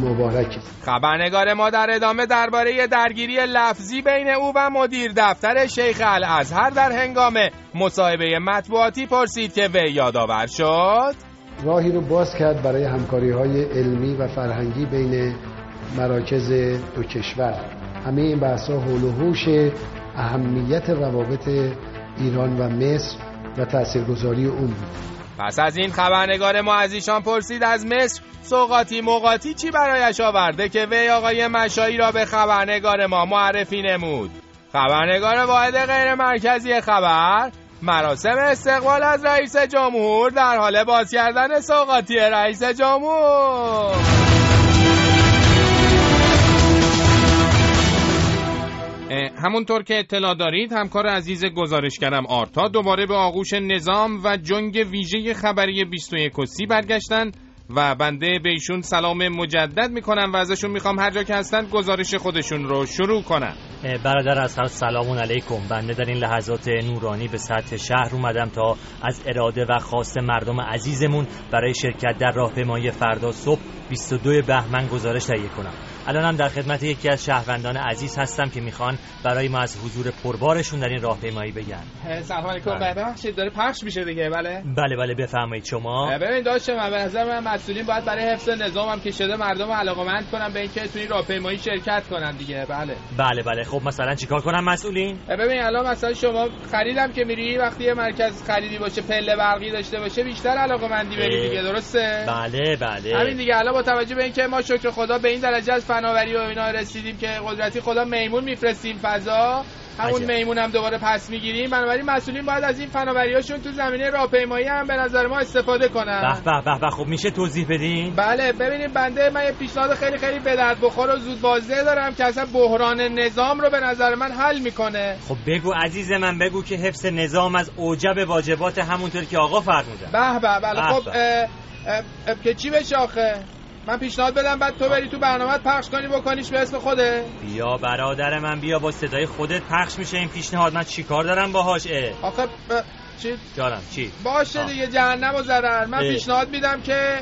مبارکی خبرنگار ما در ادامه درباره درگیری لفظی بین او و مدیر دفتر شیخ الازهر در هنگام مصاحبه مطبوعاتی پرسید که وی یادآور شد. راهی رو باز کرد برای همکاری های علمی و فرهنگی بین مراکز دو کشور. همه این بحث ها حول و حوش اهمیت روابط ایران و مصر و تاثیرگذاری اون بود. پس از این خبرنگار ما از ایشان پرسید از مصر سوقاتی موقاتی چی برایش آورده که وی آقای مشایی را به خبرنگار ما معرفی نمود؟ خبرنگار واحد غیر مرکزی خبر مراسم استقبال از رئیس جمهور در حال باز کردن سوقاتی رئیس جمهور. همونطور که اطلاع دارید همکار عزیز گزارشگرم آرتا دوباره به آغوش نظام و جنگ ویژه خبری 21 سی برگشتن. و بنده به ایشون سلام مجدد می‌کنم و ازشون می‌خوام هر جا که هستن گزارش خودشون رو شروع کنن برادر از هر سلام علیکم. بنده در این لحظات نورانی به سطح شهر اومدم تا از اراده و خواست مردم عزیزمون برای شرکت در راهپیمایی فردا صبح 22 بهمن گزارش تهیه کنم. الانم در خدمت یکی از شهروندان عزیز هستم که می‌خوان برای ما از حضور پربارشون در این راهپیمایی بگن. سلام علیکم بله. ببخشید داره پخش میشه دیگه بله؟ بله بله بفرمایید شما. ببین داشت من به نظر من مسئولین باید برای حفظ نظام هم که شده مردم علاقمند کنن به اینکه تو این راهپیمایی شرکت کنن دیگه بله. بله بله. خب مثلا چیکار کنن مسئولین؟ ببین الان مثلا شما خریدم که میری وقتی یه مرکز خریدی باشه پله برقی داشته باشه بیشتر علاقمندی بری دیگه درسته؟ بله بله. همین دیگه. الان با توجه به اینکه ما شکر خدا به این درجه از فناوری و اینا رسیدیم که قدرتی خدا میمون میفرستیم فضا. همون میمون هم دوباره پس می‌گیریم. بنابراین مسئولین باید از این فناوریاشون تو زمینه راهپیمایی هم به نظر ما استفاده کنن. به به به خب میشه توضیح بدین؟ بله ببینید بنده من یه پیشنهاد خیلی خیلی به درد بخور و زود بازده دارم که اصلا بحران نظام رو به نظر من حل می‌کنه. خب بگو عزیز من بگو که حفظ نظام از اوجب واجبات همونطور که آقا فرمودن. به به بله. خب که چی بشه آخه؟ من پیشنهاد بدم بعد تو بری تو برنامه پخش کنی بکنیش به اسم خوده. بیا برادر من بیا با صدای خودت پخش میشه. این پیشنهاد من چیکار دارم باهاش؟ اه. آخه ب... چی؟ جانم چی؟ باشه آه. دیگه جهنم و ضرر. من پیشنهاد میدم که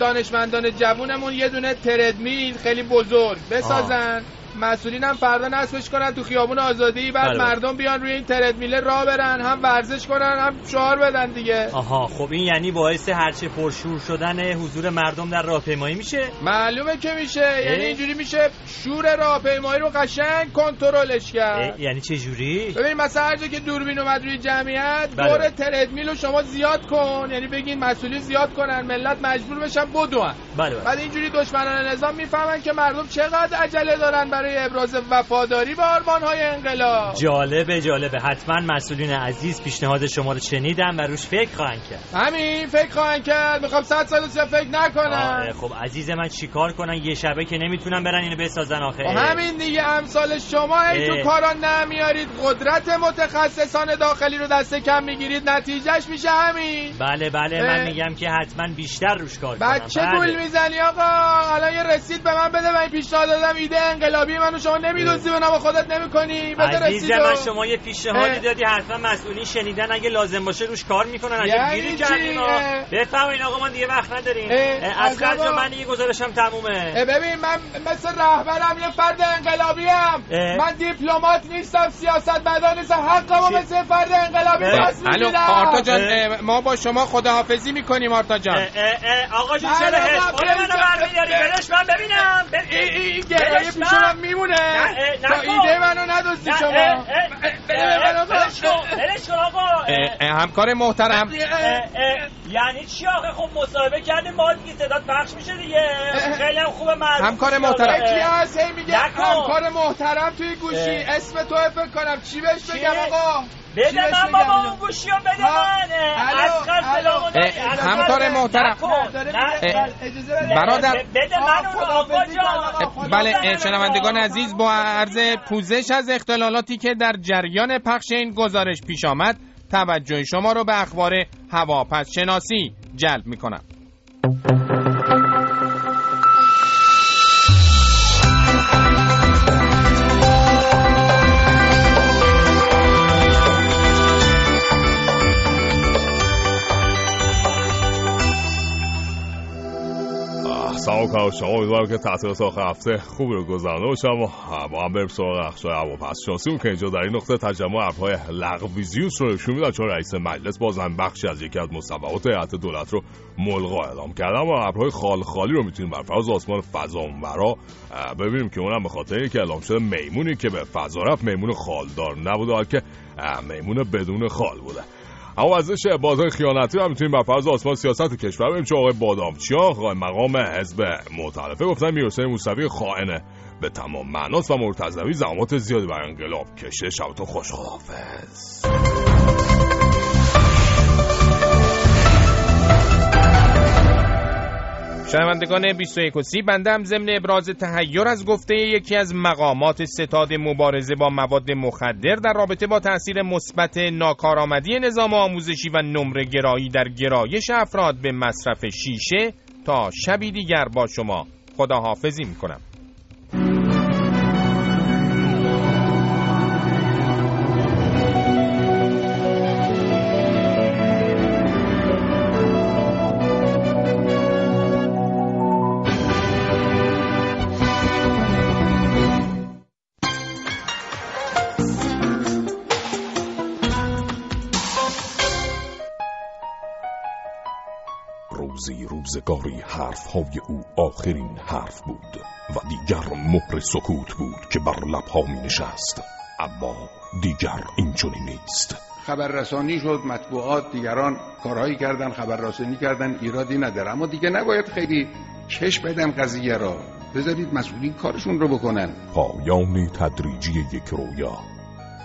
دانشمندان جوونمون یه دونه تردمیل خیلی بزرگ بسازن. آه. مسئولین هم فردا نصبش کنن تو خیابون آزادی بعد بله. مردم بیان روی این تردمیله راه برن هم ورزش کنن هم شعار بدن دیگه آها خب این یعنی باعث هرچه پرشور شدن حضور مردم در راهپیمایی میشه معلومه که میشه یعنی اینجوری میشه شور راهپیمایی رو قشنگ کنترلش کرد یعنی چه جوری ببین مثلا هر که دوربین اومد روی جمعیت بله. دور تردمیل رو شما زیاد کن یعنی بگین مسئولی زیاد کنن ملت مجبور بشن بدون بله بله. بعد اینجوری دشمنان نظام می‌فهمن که مردم چقدر عجله دارن برای ابراز وفاداری به های انقلاب. جالبه جالبه. حتما مسئولین عزیز پیشنهاد شما رو شنیدم و روش فکر خواهند کرد. همین فکر خواهند کرد. می‌خوام صد سال فکر نکنن خب عزیز من چیکار کنن؟ یه شبه که نمی‌تونن برن اینو بسازن آخه. خب همین دیگه امثال شما. ای تو کارا نمیارید. قدرت متخصصان داخلی رو دست کم می‌گیرید. نتیجهش میشه همین. بله بله. من میگم که حتما بیشتر روش کار کنم بچه بله. گول می‌زنی آقا. الان یه رسید به من بده. من پیشنهاد دادم ایده انقلابی منو شما نمی‌دونی و با خودت نمی‌کنی. بده رسید من شما یه پیشنهادی دادی حتما مسئولین شنیدن اگه لازم باشه روش کار می‌کنن اگه یعنی گیری کردین بفهمین آقا ما دیگه وقت نداریم. از قضا من یه گزارشم تمومه. ببین من مثل رهبرم یه فرد انقلابی ام من دیپلمات نیستم سیاست مدار نیستم. حقمو مثل فرد انقلابی الو آرتا جان ما با شما خداحافظی می‌کنیم آرتا جان. آقا جون چرا حس؟ منو برمیداری من ببینم. این میمونه تا ایده منو ندوستی شما همکار محترم یعنی چی آخه خب مصاحبه کردیم ما دیگه صدا پخش میشه دیگه خیلی هم خوبه مردم همکار محترم کی هست میگه همکار محترم توی گوشی اسم تو فکر کنم چی بهش بگم آقا بده من بابا اون گوشی رو بده من همکار محترم. برادر بده من بله شنوندگان عزیز با عرض پوزش از اختلالاتی که در جریان پخش این گزارش پیش آمد توجه شما رو به اخبار هواپس شناسی جلب می می‌کنم شما امیدوارم که تعطیلات آخر هفته خوب رو گذرانده باشم و با هم بریم سراغ اخشای هوا پس شانسی که اینجا در این نقطه تجمع ابرهای لغویزیوس رو نشون میدن چون رئیس مجلس بازم بخشی از یکی از مصوبات هیئت دولت رو ملغا اعلام کردن و ابرهای خال خالی رو می‌تونیم بر فراز آسمان فضا اونورا ببینیم که اونم به خاطر که اعلام شده میمونی که به فضا رفت میمون خالدار نبوده که میمون بدون خال بوده. اما ازش بازار خیانتی هم می‌تونیم بر فرض آسمان سیاست کشور بریم چون آقای بادامچیان آقای مقام حزب معترفه گفتن میرحسین موسوی خائنه. به تمام معناست و مرتضوی زمات زیادی بر انقلاب کشه. شبتون خوش خداحافظ. شنوندگان 21 و 30 بنده هم ضمن ابراز تهیر از گفته یکی از مقامات ستاد مبارزه با مواد مخدر در رابطه با تاثیر مثبت ناکارآمدی نظام آموزشی و نمره گرایی در گرایش افراد به مصرف شیشه تا شبی دیگر با شما. خداحافظی می‌کنم. روزگاری های او آخرین حرف بود و دیگر مهر سکوت بود که بر لبها می نشست اما دیگر اینچنین نیست. خبررسانی شد مطبوعات دیگران کارهایی کردن خبررسانی کردن ایرادی نداره. اما دیگه نباید خیلی کش بدم قضیه را. بذارید مسئولین کارشون رو بکنن. پایان تدریجی یک رویا.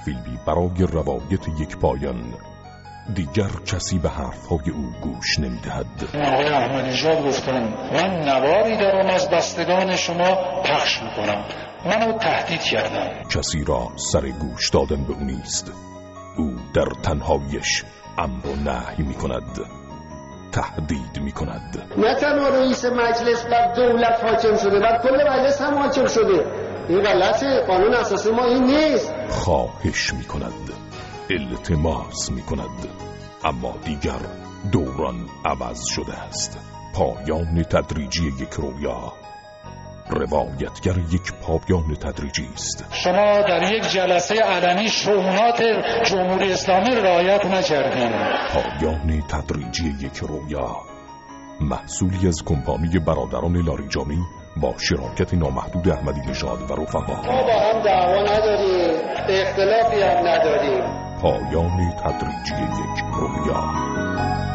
فیلمی برای روایت یک پایان. دیگر کسی به حرفهای او گوش نمی‌دهد. آقای احمدی گفتن من نواری دارم از بستگان شما پخش می‌کنم. منو تهدید کردم کسی را سر گوش دادن به او نیست. او در تنهایش امر و نهی می‌کند. تهدید می کند نه تنها رئیس مجلس بر دولت حاکم شده بر کل مجلس هم حاکم شده. این غلطه قانون اساسی ما این نیست. خواهش می کند التماس می کند اما دیگر دوران عوض شده است. پایان تدریجی یک رویا. روایتگر یک پایان تدریجی است. شما در یک جلسه علنی شهونات جمهوری اسلامی رعایت نکردین. پایان تدریجی یک رویا. محصولی از کمپانی برادران لاریجانی با شراکت نامحدود احمدی نژاد و رفقا. ما با هم دعوا نداریم. اختلافی هم نداریم. پایان تدریجی یک رویا.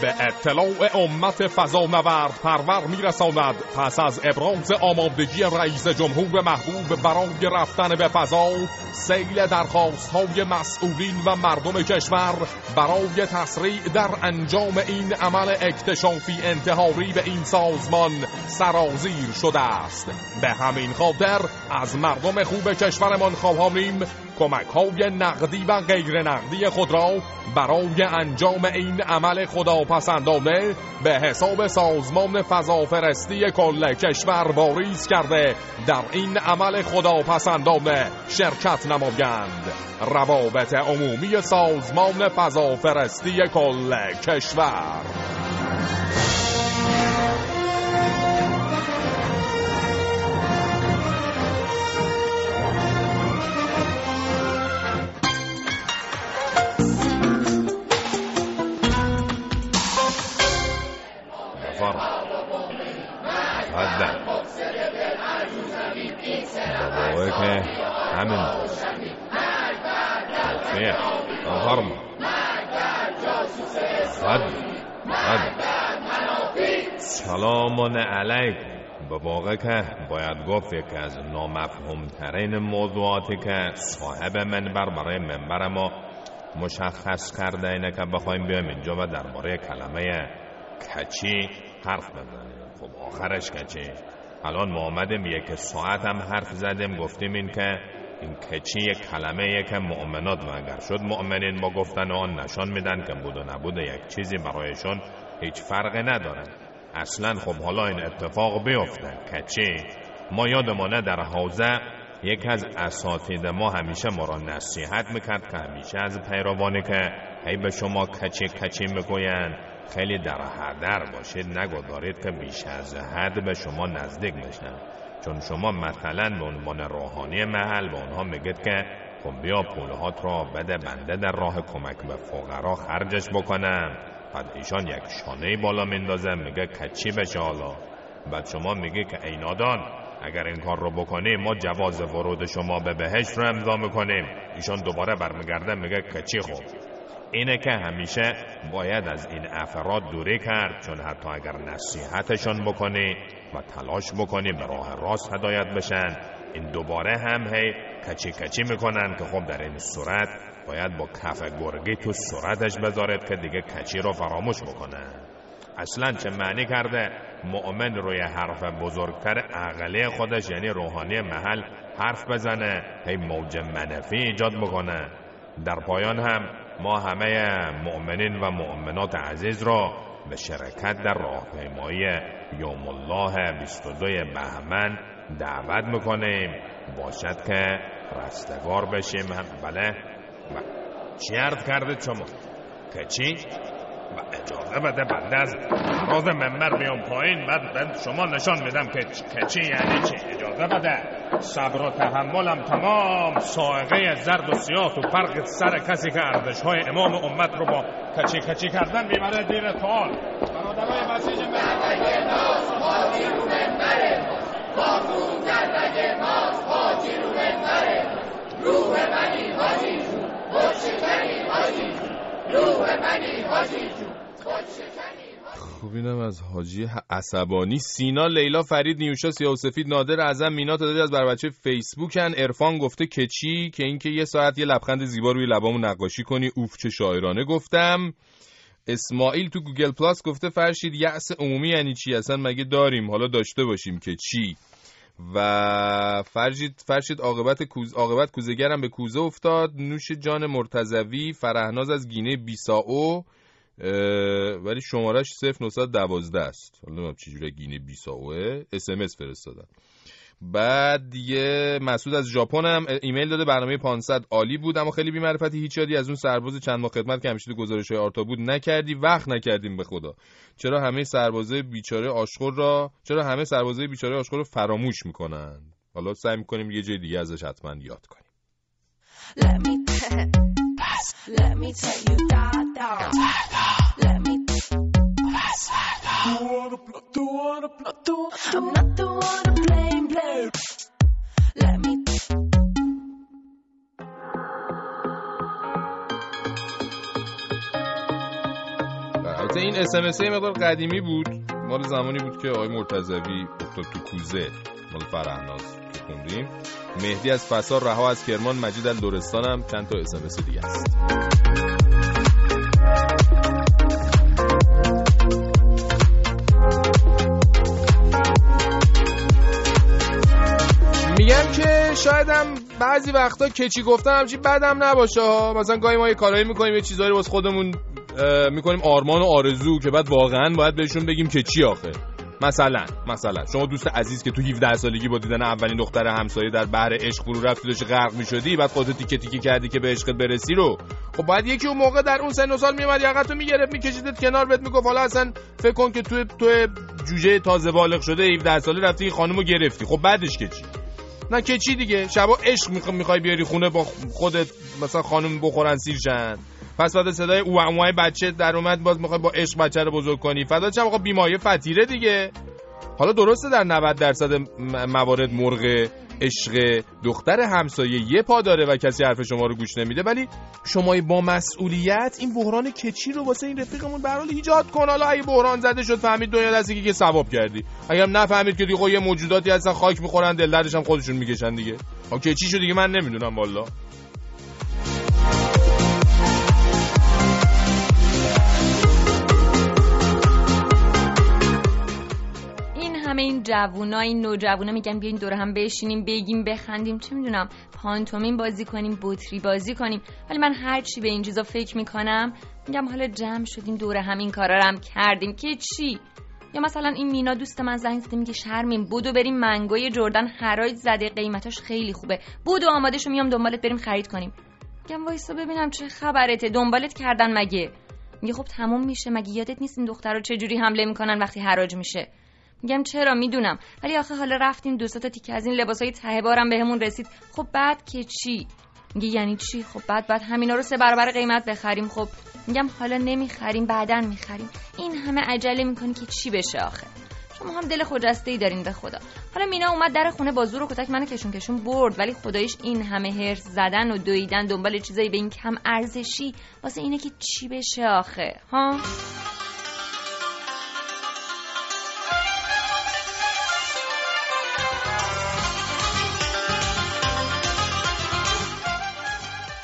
به اطلاع امت فضا نورد پرور میرساند. پس از ابراز آمادگی رئیس جمهور محبوب برای رفتن به فضا سیل درخواست های مسئولین و مردم کشور برای تسریع در انجام این عمل اکتشافی انتحاری به این سازمان سرازیر شده است. به همین خاطر از مردم خوب کشورمان خواهانیم کمک های نقدی و غیر نقدی خود را برای انجام این عمل خداپسندانه به حساب سازمان فضافرستی کل کشور واریز کرده. در این عمل خداپسندانه شرکت نمایند. روابط عمومی سازمان فضافرستی کل کشور. سلام علیکم به واقع که باید گفت یکی از نامفهوم ترین موضوعاتی که صاحب منبر برای منبر ما مشخص کرده اینه که بخوایم بیایم اینجا و درباره کلمه کچی حرف بزنیم. خب آخرش کچی. الان ما آمدیم یک ساعت هم حرف زدیم گفتیم این که این کچی یک کلمه که مؤمنات و اگر شد مؤمنین ما گفتن آن نشان میدن که بود و نبود یک چیزی برایشون هیچ فرقی نداره. اصلا خب حالا این اتفاق بیفته. کچی. ما یادمانه در حوزه یکی از اساتید ما همیشه ما را نصیحت می‌کرد که همیشه از پیروانی که هی به شما کچی کچی می‌گویند خیلی در حدر باشید. نگذارید که بیش از حد به شما نزدیک بشن. چون شما مثلا به عنوان روحانی محل به اونها میگید که خب بیا پولهات را بده بنده در راه کمک به فقرا خرجش بکنم. بعد ایشان یک شانه بالا میندازه میگه کچی بشه حالا؟ بعد شما میگه که ای نادان اگر این کار رو بکنیم ما جواز ورود شما به بهشت رو امضا می‌کنیم. ایشان دوباره برمیگرده میگه کچی خوب اینه که همیشه باید از این افراد دوری کرد چون حتی اگر نصیحتشان بکنی و تلاش بکنی به راه راست هدایت بشن. این دوباره هم هی کچی کچی می‌کنن که خب در این صورت باید با کف گرگی تو صورتش بذارد که دیگه کچی رو فراموش بکنه. اصلا چه معنی کرده؟ مؤمن روی حرف بزرگتر عقلی خودش یعنی روحانی محل حرف بزنه هی موج منفی ایجاد بکنه. در پایان هم ما همه مؤمنین و مؤمنات عزیز را به شرکت در راهپیمایی یوم الله 22 بهمن دعوت می‌کنیم. باشد که رستگار بشیم. بله. چی عرض کرده شما؟ که چی؟ و اجازه بده بنده از راز منبر بیام پایین. بعد, شما نشان میدم که, که چی یعنی چی. اجازه بده. صبر و تحملم تمام. سائقه زرد و سیاه و فرق سر کسی که ارزش های امام امت رو با کچی کچی کردن می‌بره دیر تال. برادرای مسیج منبر ناز حاجی رو منبره با گردگ ماز حاجی رو منبره روح منی حاجی جون شکنی حاجی جون روح منی حاجی جون خب اینم از حاجی عصبانی. سینا لیلا فرید نیوشا سیاه و سفید نادر اعظم مینا تعدادی از بر بچه فیسبوکن. عرفان گفته که چی؟ که اینکه یه ساعت یه لبخند زیبا روی لبامو نقاشی کنی. اوف چه شاعرانه گفتم. اسماعیل تو گوگل پلاس گفته فرشید یأس عمومی یعنی چی؟ اصلا مگه داریم؟ حالا داشته باشیم که چی؟ و فرشید فرشید عاقبت کوز عاقبت کوزگرم به کوزه افتاد. نوش جان مرتضوی فرهناز از گینه بیساو ولی شمارش 0912 است. حالا نمی‌دونم چجوری گینه بیساوه. اس ام اس فرستادن. بعد دیگه مسعود از ژاپن هم ایمیل داده برنامه 500 عالی بود اما خیلی بی‌معرفتی هیچ یادی از اون سرباز چند ماه خدمت که همیشه گزارش های آرتا بود نکردی وقت نکردیم به خدا. چرا همه سربازای بیچاره آشخور را چرا همه سربازای بیچاره آشخور رو فراموش می‌کنن؟ حالا سعی می‌کنیم یه جای دیگه ازش حتما یاد کنیم. Let me, Let me tell you, da, da. Let me do wanna, do I'm not the one to blame, blame. Let me. البته این اسمسه مقدار قدیمی بود مال زمانی بود که آقای مرتضوی افتاد تو کوزه مال فرهناز که خوندیم مهدی از فسار رها از کرمان مجید از دورستان هم چند تا اسمس دیگه است میگم که شاید هم بعضی وقتا کچی گفتن همچی بدم نباشه مثلا گاهی ما یه کارایی می‌کنیم یه چیزایی واسه خودمون می‌کنیم آرمان و آرزو که بعد واقعا باید بهشون بگیم که چی آخه. مثلا مثلا. شما دوست عزیز که تو 17 سالگی با دیدن اولین دختر همسایه در بحر عشق فرو رفتی داشتی غرق می‌شدی بعد خودت تیکه تیکه کردی که به عشقت برسی رو. خب باید یکی اون موقع در اون سن و سال میومد یقتو می‌گرفت میکشیدت کنار بهت می‌گفت حالا اصلا فکر کن که تو تو جوجه تازه بالغ شده 17 ساله رفتی خانمو گرفتی. خب بعدش که چی؟ نه که چی دیگه؟ شبا عشق می‌خوای بیاری خونه با خودت مثلا خانم بخورن سیرشن. پس بعد صدای او بچه در اومد باز می‌خوای با عشق بچه رو بزرگ کنی. فدا چه آقا بیمایه فتیره دیگه. حالا درسته در 90 درصد موارد مرغ عشق دختر همسایه یه پا داره و کسی حرف شما رو گوش نمیده ولی شما با مسئولیت این بحران کچی رو واسه این رفیقمون به حال ایجاد کن. حالا اگه بحران زده شد فهمید دنیا دستی که ثواب کردی. اگر نفهمید که دیگه یه موجوداتی هستن خاک می‌خورن دل هم خودشون می‌کشن دیگه. کچی شد دیگه من نمی‌دونم والا. همه این جوونا این میگن بیاین دور هم بشینیم بگیم بخندیم چه می‌دونم پانتومین بازی کنیم بطری بازی کنیم. ولی من هر چی به این چیزا فکر می‌کنم میگم حالا جمع شدیم دور هم این کارا رو هم کردیم. که چی؟ یا مثلا این مینا دوست من زنگ زده میگه شرمیم بودو بریم منگوی جردن هرایت زده قیمتاش خیلی خوبه. بودو آماده شو میام دنبالت بریم خرید کنیم. میگم وایسا ببینم چه خبرته دنبالت کردن مگه؟ میگه خب تموم میشه مگه یادت نیست این دختر رو چجوری حمله می‌کنن وقتی حراج میشه؟ میگم چرا؟ می‌دونم. ولی آخه حالا رفتیم دو تا تیکه از این لباسای ته بارم بهمون رسید. خب بعد که چی؟ میگه یعنی چی؟ خب بعد بعد همینا رو سه برابر قیمت بخریم. خب میگم حالا نمی‌خریم بعدا می‌خریم. این همه عجله می‌کنی که چی بشه آخه؟ شما هم دل خجسته ای دارین به خدا. حالا مینا اومد در خونه با زور و کتک منو کشون کشون برد ولی خدایش این همه هرس زدن و دویدن دنبال چیزایی به این کم ارزشی واسه اینه که چی بشه آخه ها؟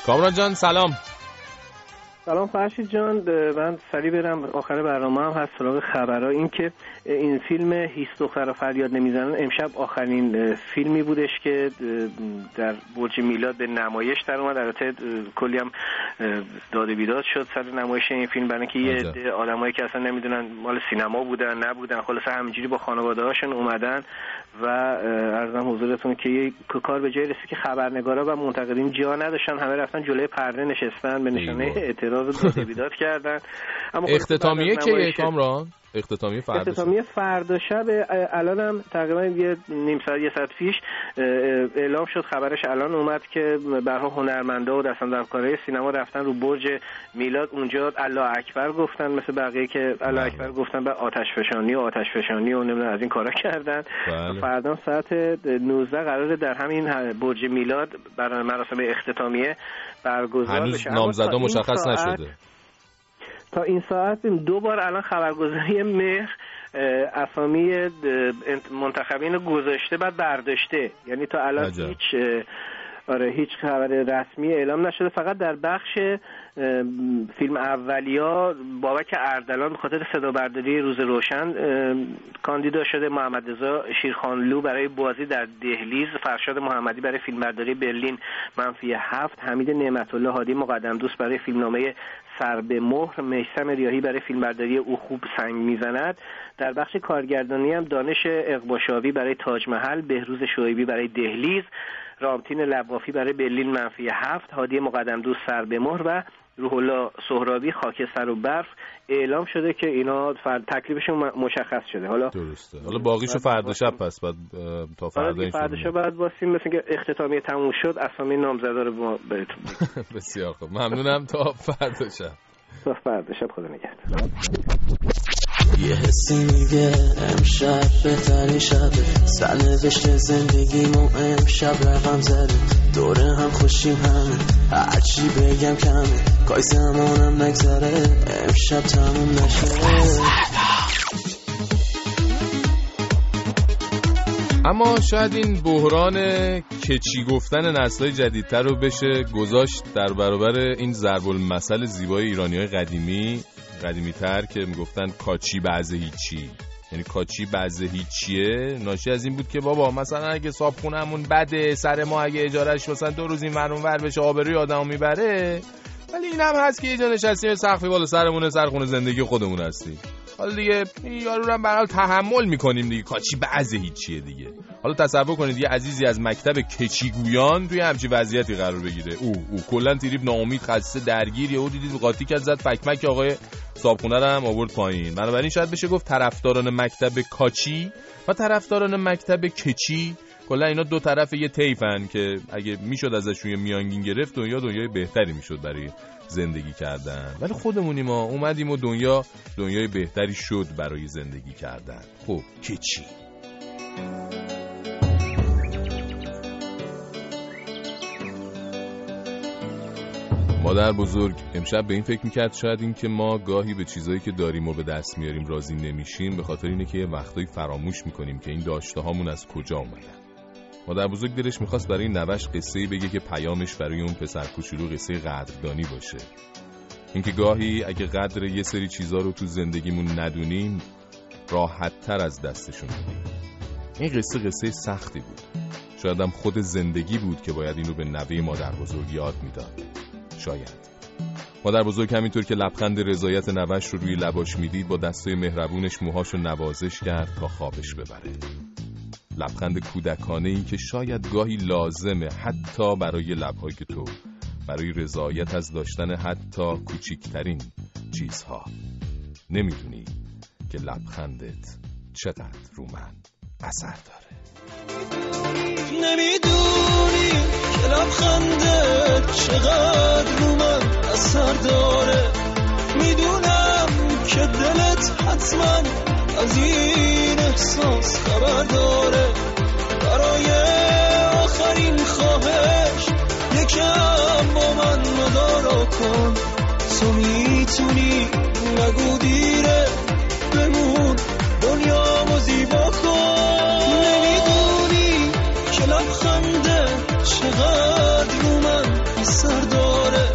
کامران جان سلام. سلام فرشید جان من سریع برم. آخر برنامه هم هست سراغ خبرها. این که این فیلم هیست دختر فریاد نمی‌زنن. امشب آخرین فیلمی بودش که در برج میلاد به نمایش در اومد. البته کلی هم داد بیداد شد سر نمایش این فیلم برای که یه عده آدمایی که اصلا نمی‌دونن مال سینما بودن نبودن خلاص همینجوری با خانواده هاشون اومدن و ارزم حضورتون که یه کار به جای رسید که خبرنگارا و منتقدین جا نداشتن. همه رفتن جلوی پرده نشستن به نشانه اعتراض داد بیداد کردن. اما خب اختتامیه که کامران؟ اختتامی فردا اختتامی فردا شب الان هم تقریبا یه نیم ساعت یه ساعت پیش اعلام شد خبرش الان اومد که برها هنرمندا و دستان در کارهای سینما رفتن رو برج میلاد. اونجا الله اکبر گفتن مثل بقیه که الله بله. اکبر گفتن به آتش فشانی و آتش فشانی و نمی‌دونم از این کارا کردن. بله. فردا ساعت 19 قراره در همین برج میلاد برای مراسم اختتامیه برگزار بشه. نامزدا مشخص نشده. تا این ساعت دو بار الان خبرگزاری مهر اسامی منتخبین گذاشته بعد برداشته. یعنی تا الان هیچ آره هیچ خبر رسمی اعلام نشده. فقط در بخش فیلم اولیا بابک اردلان به خاطر صدا برداری روز روشن کاندیدا شده محمد رضا شیرخانلو برای بازی در دهلیز فرشاد محمدی برای فیلمبرداری برلین منفی هفت حمید نعمت الله هادی مقدم دوست برای فیلمنامه سر به مهر میسم ریاهی برای فیلمبرداری او خوب سنگ می‌زند. در بخش کارگردانی هم دانش اقباشاوی برای تاج محل بهروز شعیبی برای دهلیز رامتین لبافی برای برلین منفی هفت هادی مقدم دوست سر به مهر و روح الله سهرابی خاکستر و برف اعلام شده که اینا تکلیفشون مشخص شده. حالا درسته. حالا باقیشو فردا شب پس بعد تا فردا این فردا شب بعد واسیم مثل که اختتامیه تموم شد اسامی نامزدا رو بهتون بسیار خوب. ممنونم. تا فردا شب. تا فردا شب. خدا نگهدار. یه حسی میگه امشب بهترین شبه. سرنوشت زندگیمو امشب رقم زده. دوره هم خوشیم همه. هرچی بگم کمه. کای زمانم نگذره. امشب تموم نشه. اما شاید این بحران کچی گفتن نسلهای جدیدتر رو بشه گذاشت در برابر این ضرب المثل زیبای ایرانی های قدیمی. قدیمی تر که می‌گفتن کاچی بعض هیچی. یعنی کاچی بعض هیچیه. ناشی از این بود که بابا مثلا اگه صاحب خونمون بده سر ما اگه اجارش مثلا دو روز این ور بشه آبروی آدمو می‌بره ولی این هم هست که یه جا نشستیم سقفی بالا سرمونه سرخونه زندگی خودمون هستیم. حالا دیگه یارو رو برحال تحمل می‌کنیم دیگه. کاچی بعض هیچیه دیگه. حالا تصور کنید یه عزیزی از مکتب کچیگویان توی همچی وضعیتی قرار بگیره. او او. کلا تریب ناامید خسته درگیر یهو دیدید قاطی کرد زد فکمک آقای صابخونه رو هم آورد پایین. بنابراین شاید بشه گفت طرفداران مکتب کاچی و طرفداران مکتب کچی کلا اینا دو طرف یه تیفن که اگه می‌شد ازشون یه میانگین گرفت دنیا دنیای بهتری می‌شد برای زندگی کردن. ولی خودمونی ما اومدیم و دنیا دنیای بهتری شد برای زندگی کردن. خب که چی؟ مادر بزرگ امشب به این فکر می‌کرد شاید این که ما گاهی به چیزایی که داریم و به دست میاریم راضی نمیشیم به خاطر اینه که یه وقتایی فراموش می‌کنیم که این داشته هامون از کجا اومدن. مادر بزرگ دلش می‌خواست برای نوش قصه بگه که پیامش برای اون پسر کوچولو قصه قدردانی باشه. اینکه گاهی اگه قدر یه سری چیزا رو تو زندگیمون ندونیم راحت تر از دستشون بدیم این قصه قصه سختی بود. شاید هم خود زندگی بود که باید این رو به نوه مادر بزرگ یاد می‌داد. شاید. مادر بزرگ همینطور که لبخند رضایت نوش رو روی لباش می‌دید با دستای مهربونش موهاش رو نوازش کرد تا خوابش ببره. لبخند کودکانه ای که شاید گاهی لازمه حتی برای لبهای تو برای رضایت از داشتن حتی کوچیکترین چیزها. نمی‌دونی که لبخندت چقدر رو من اثر داره. نمی‌دونی که لبخندت چقدر رو من اثر داره. می‌دونم که دلت حتما از این احساس خبر داره. برای آخرین خواهش یکم با من مدارا کن. تو می‌تونی نگو دیره. بمون دنیا زیبا کن. نمی‌دونی که لبخنده چقدر رو من اثر داره.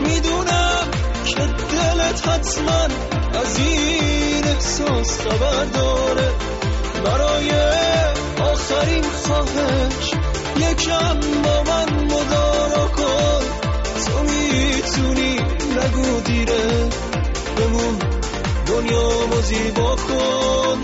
می‌دونم که دلت حتما از این احساس خبر داره. برای آخرین خواهش. یکم با من مدارا کن. تو می‌تونی نگو دیره. بمون. دنیا زیبا کن.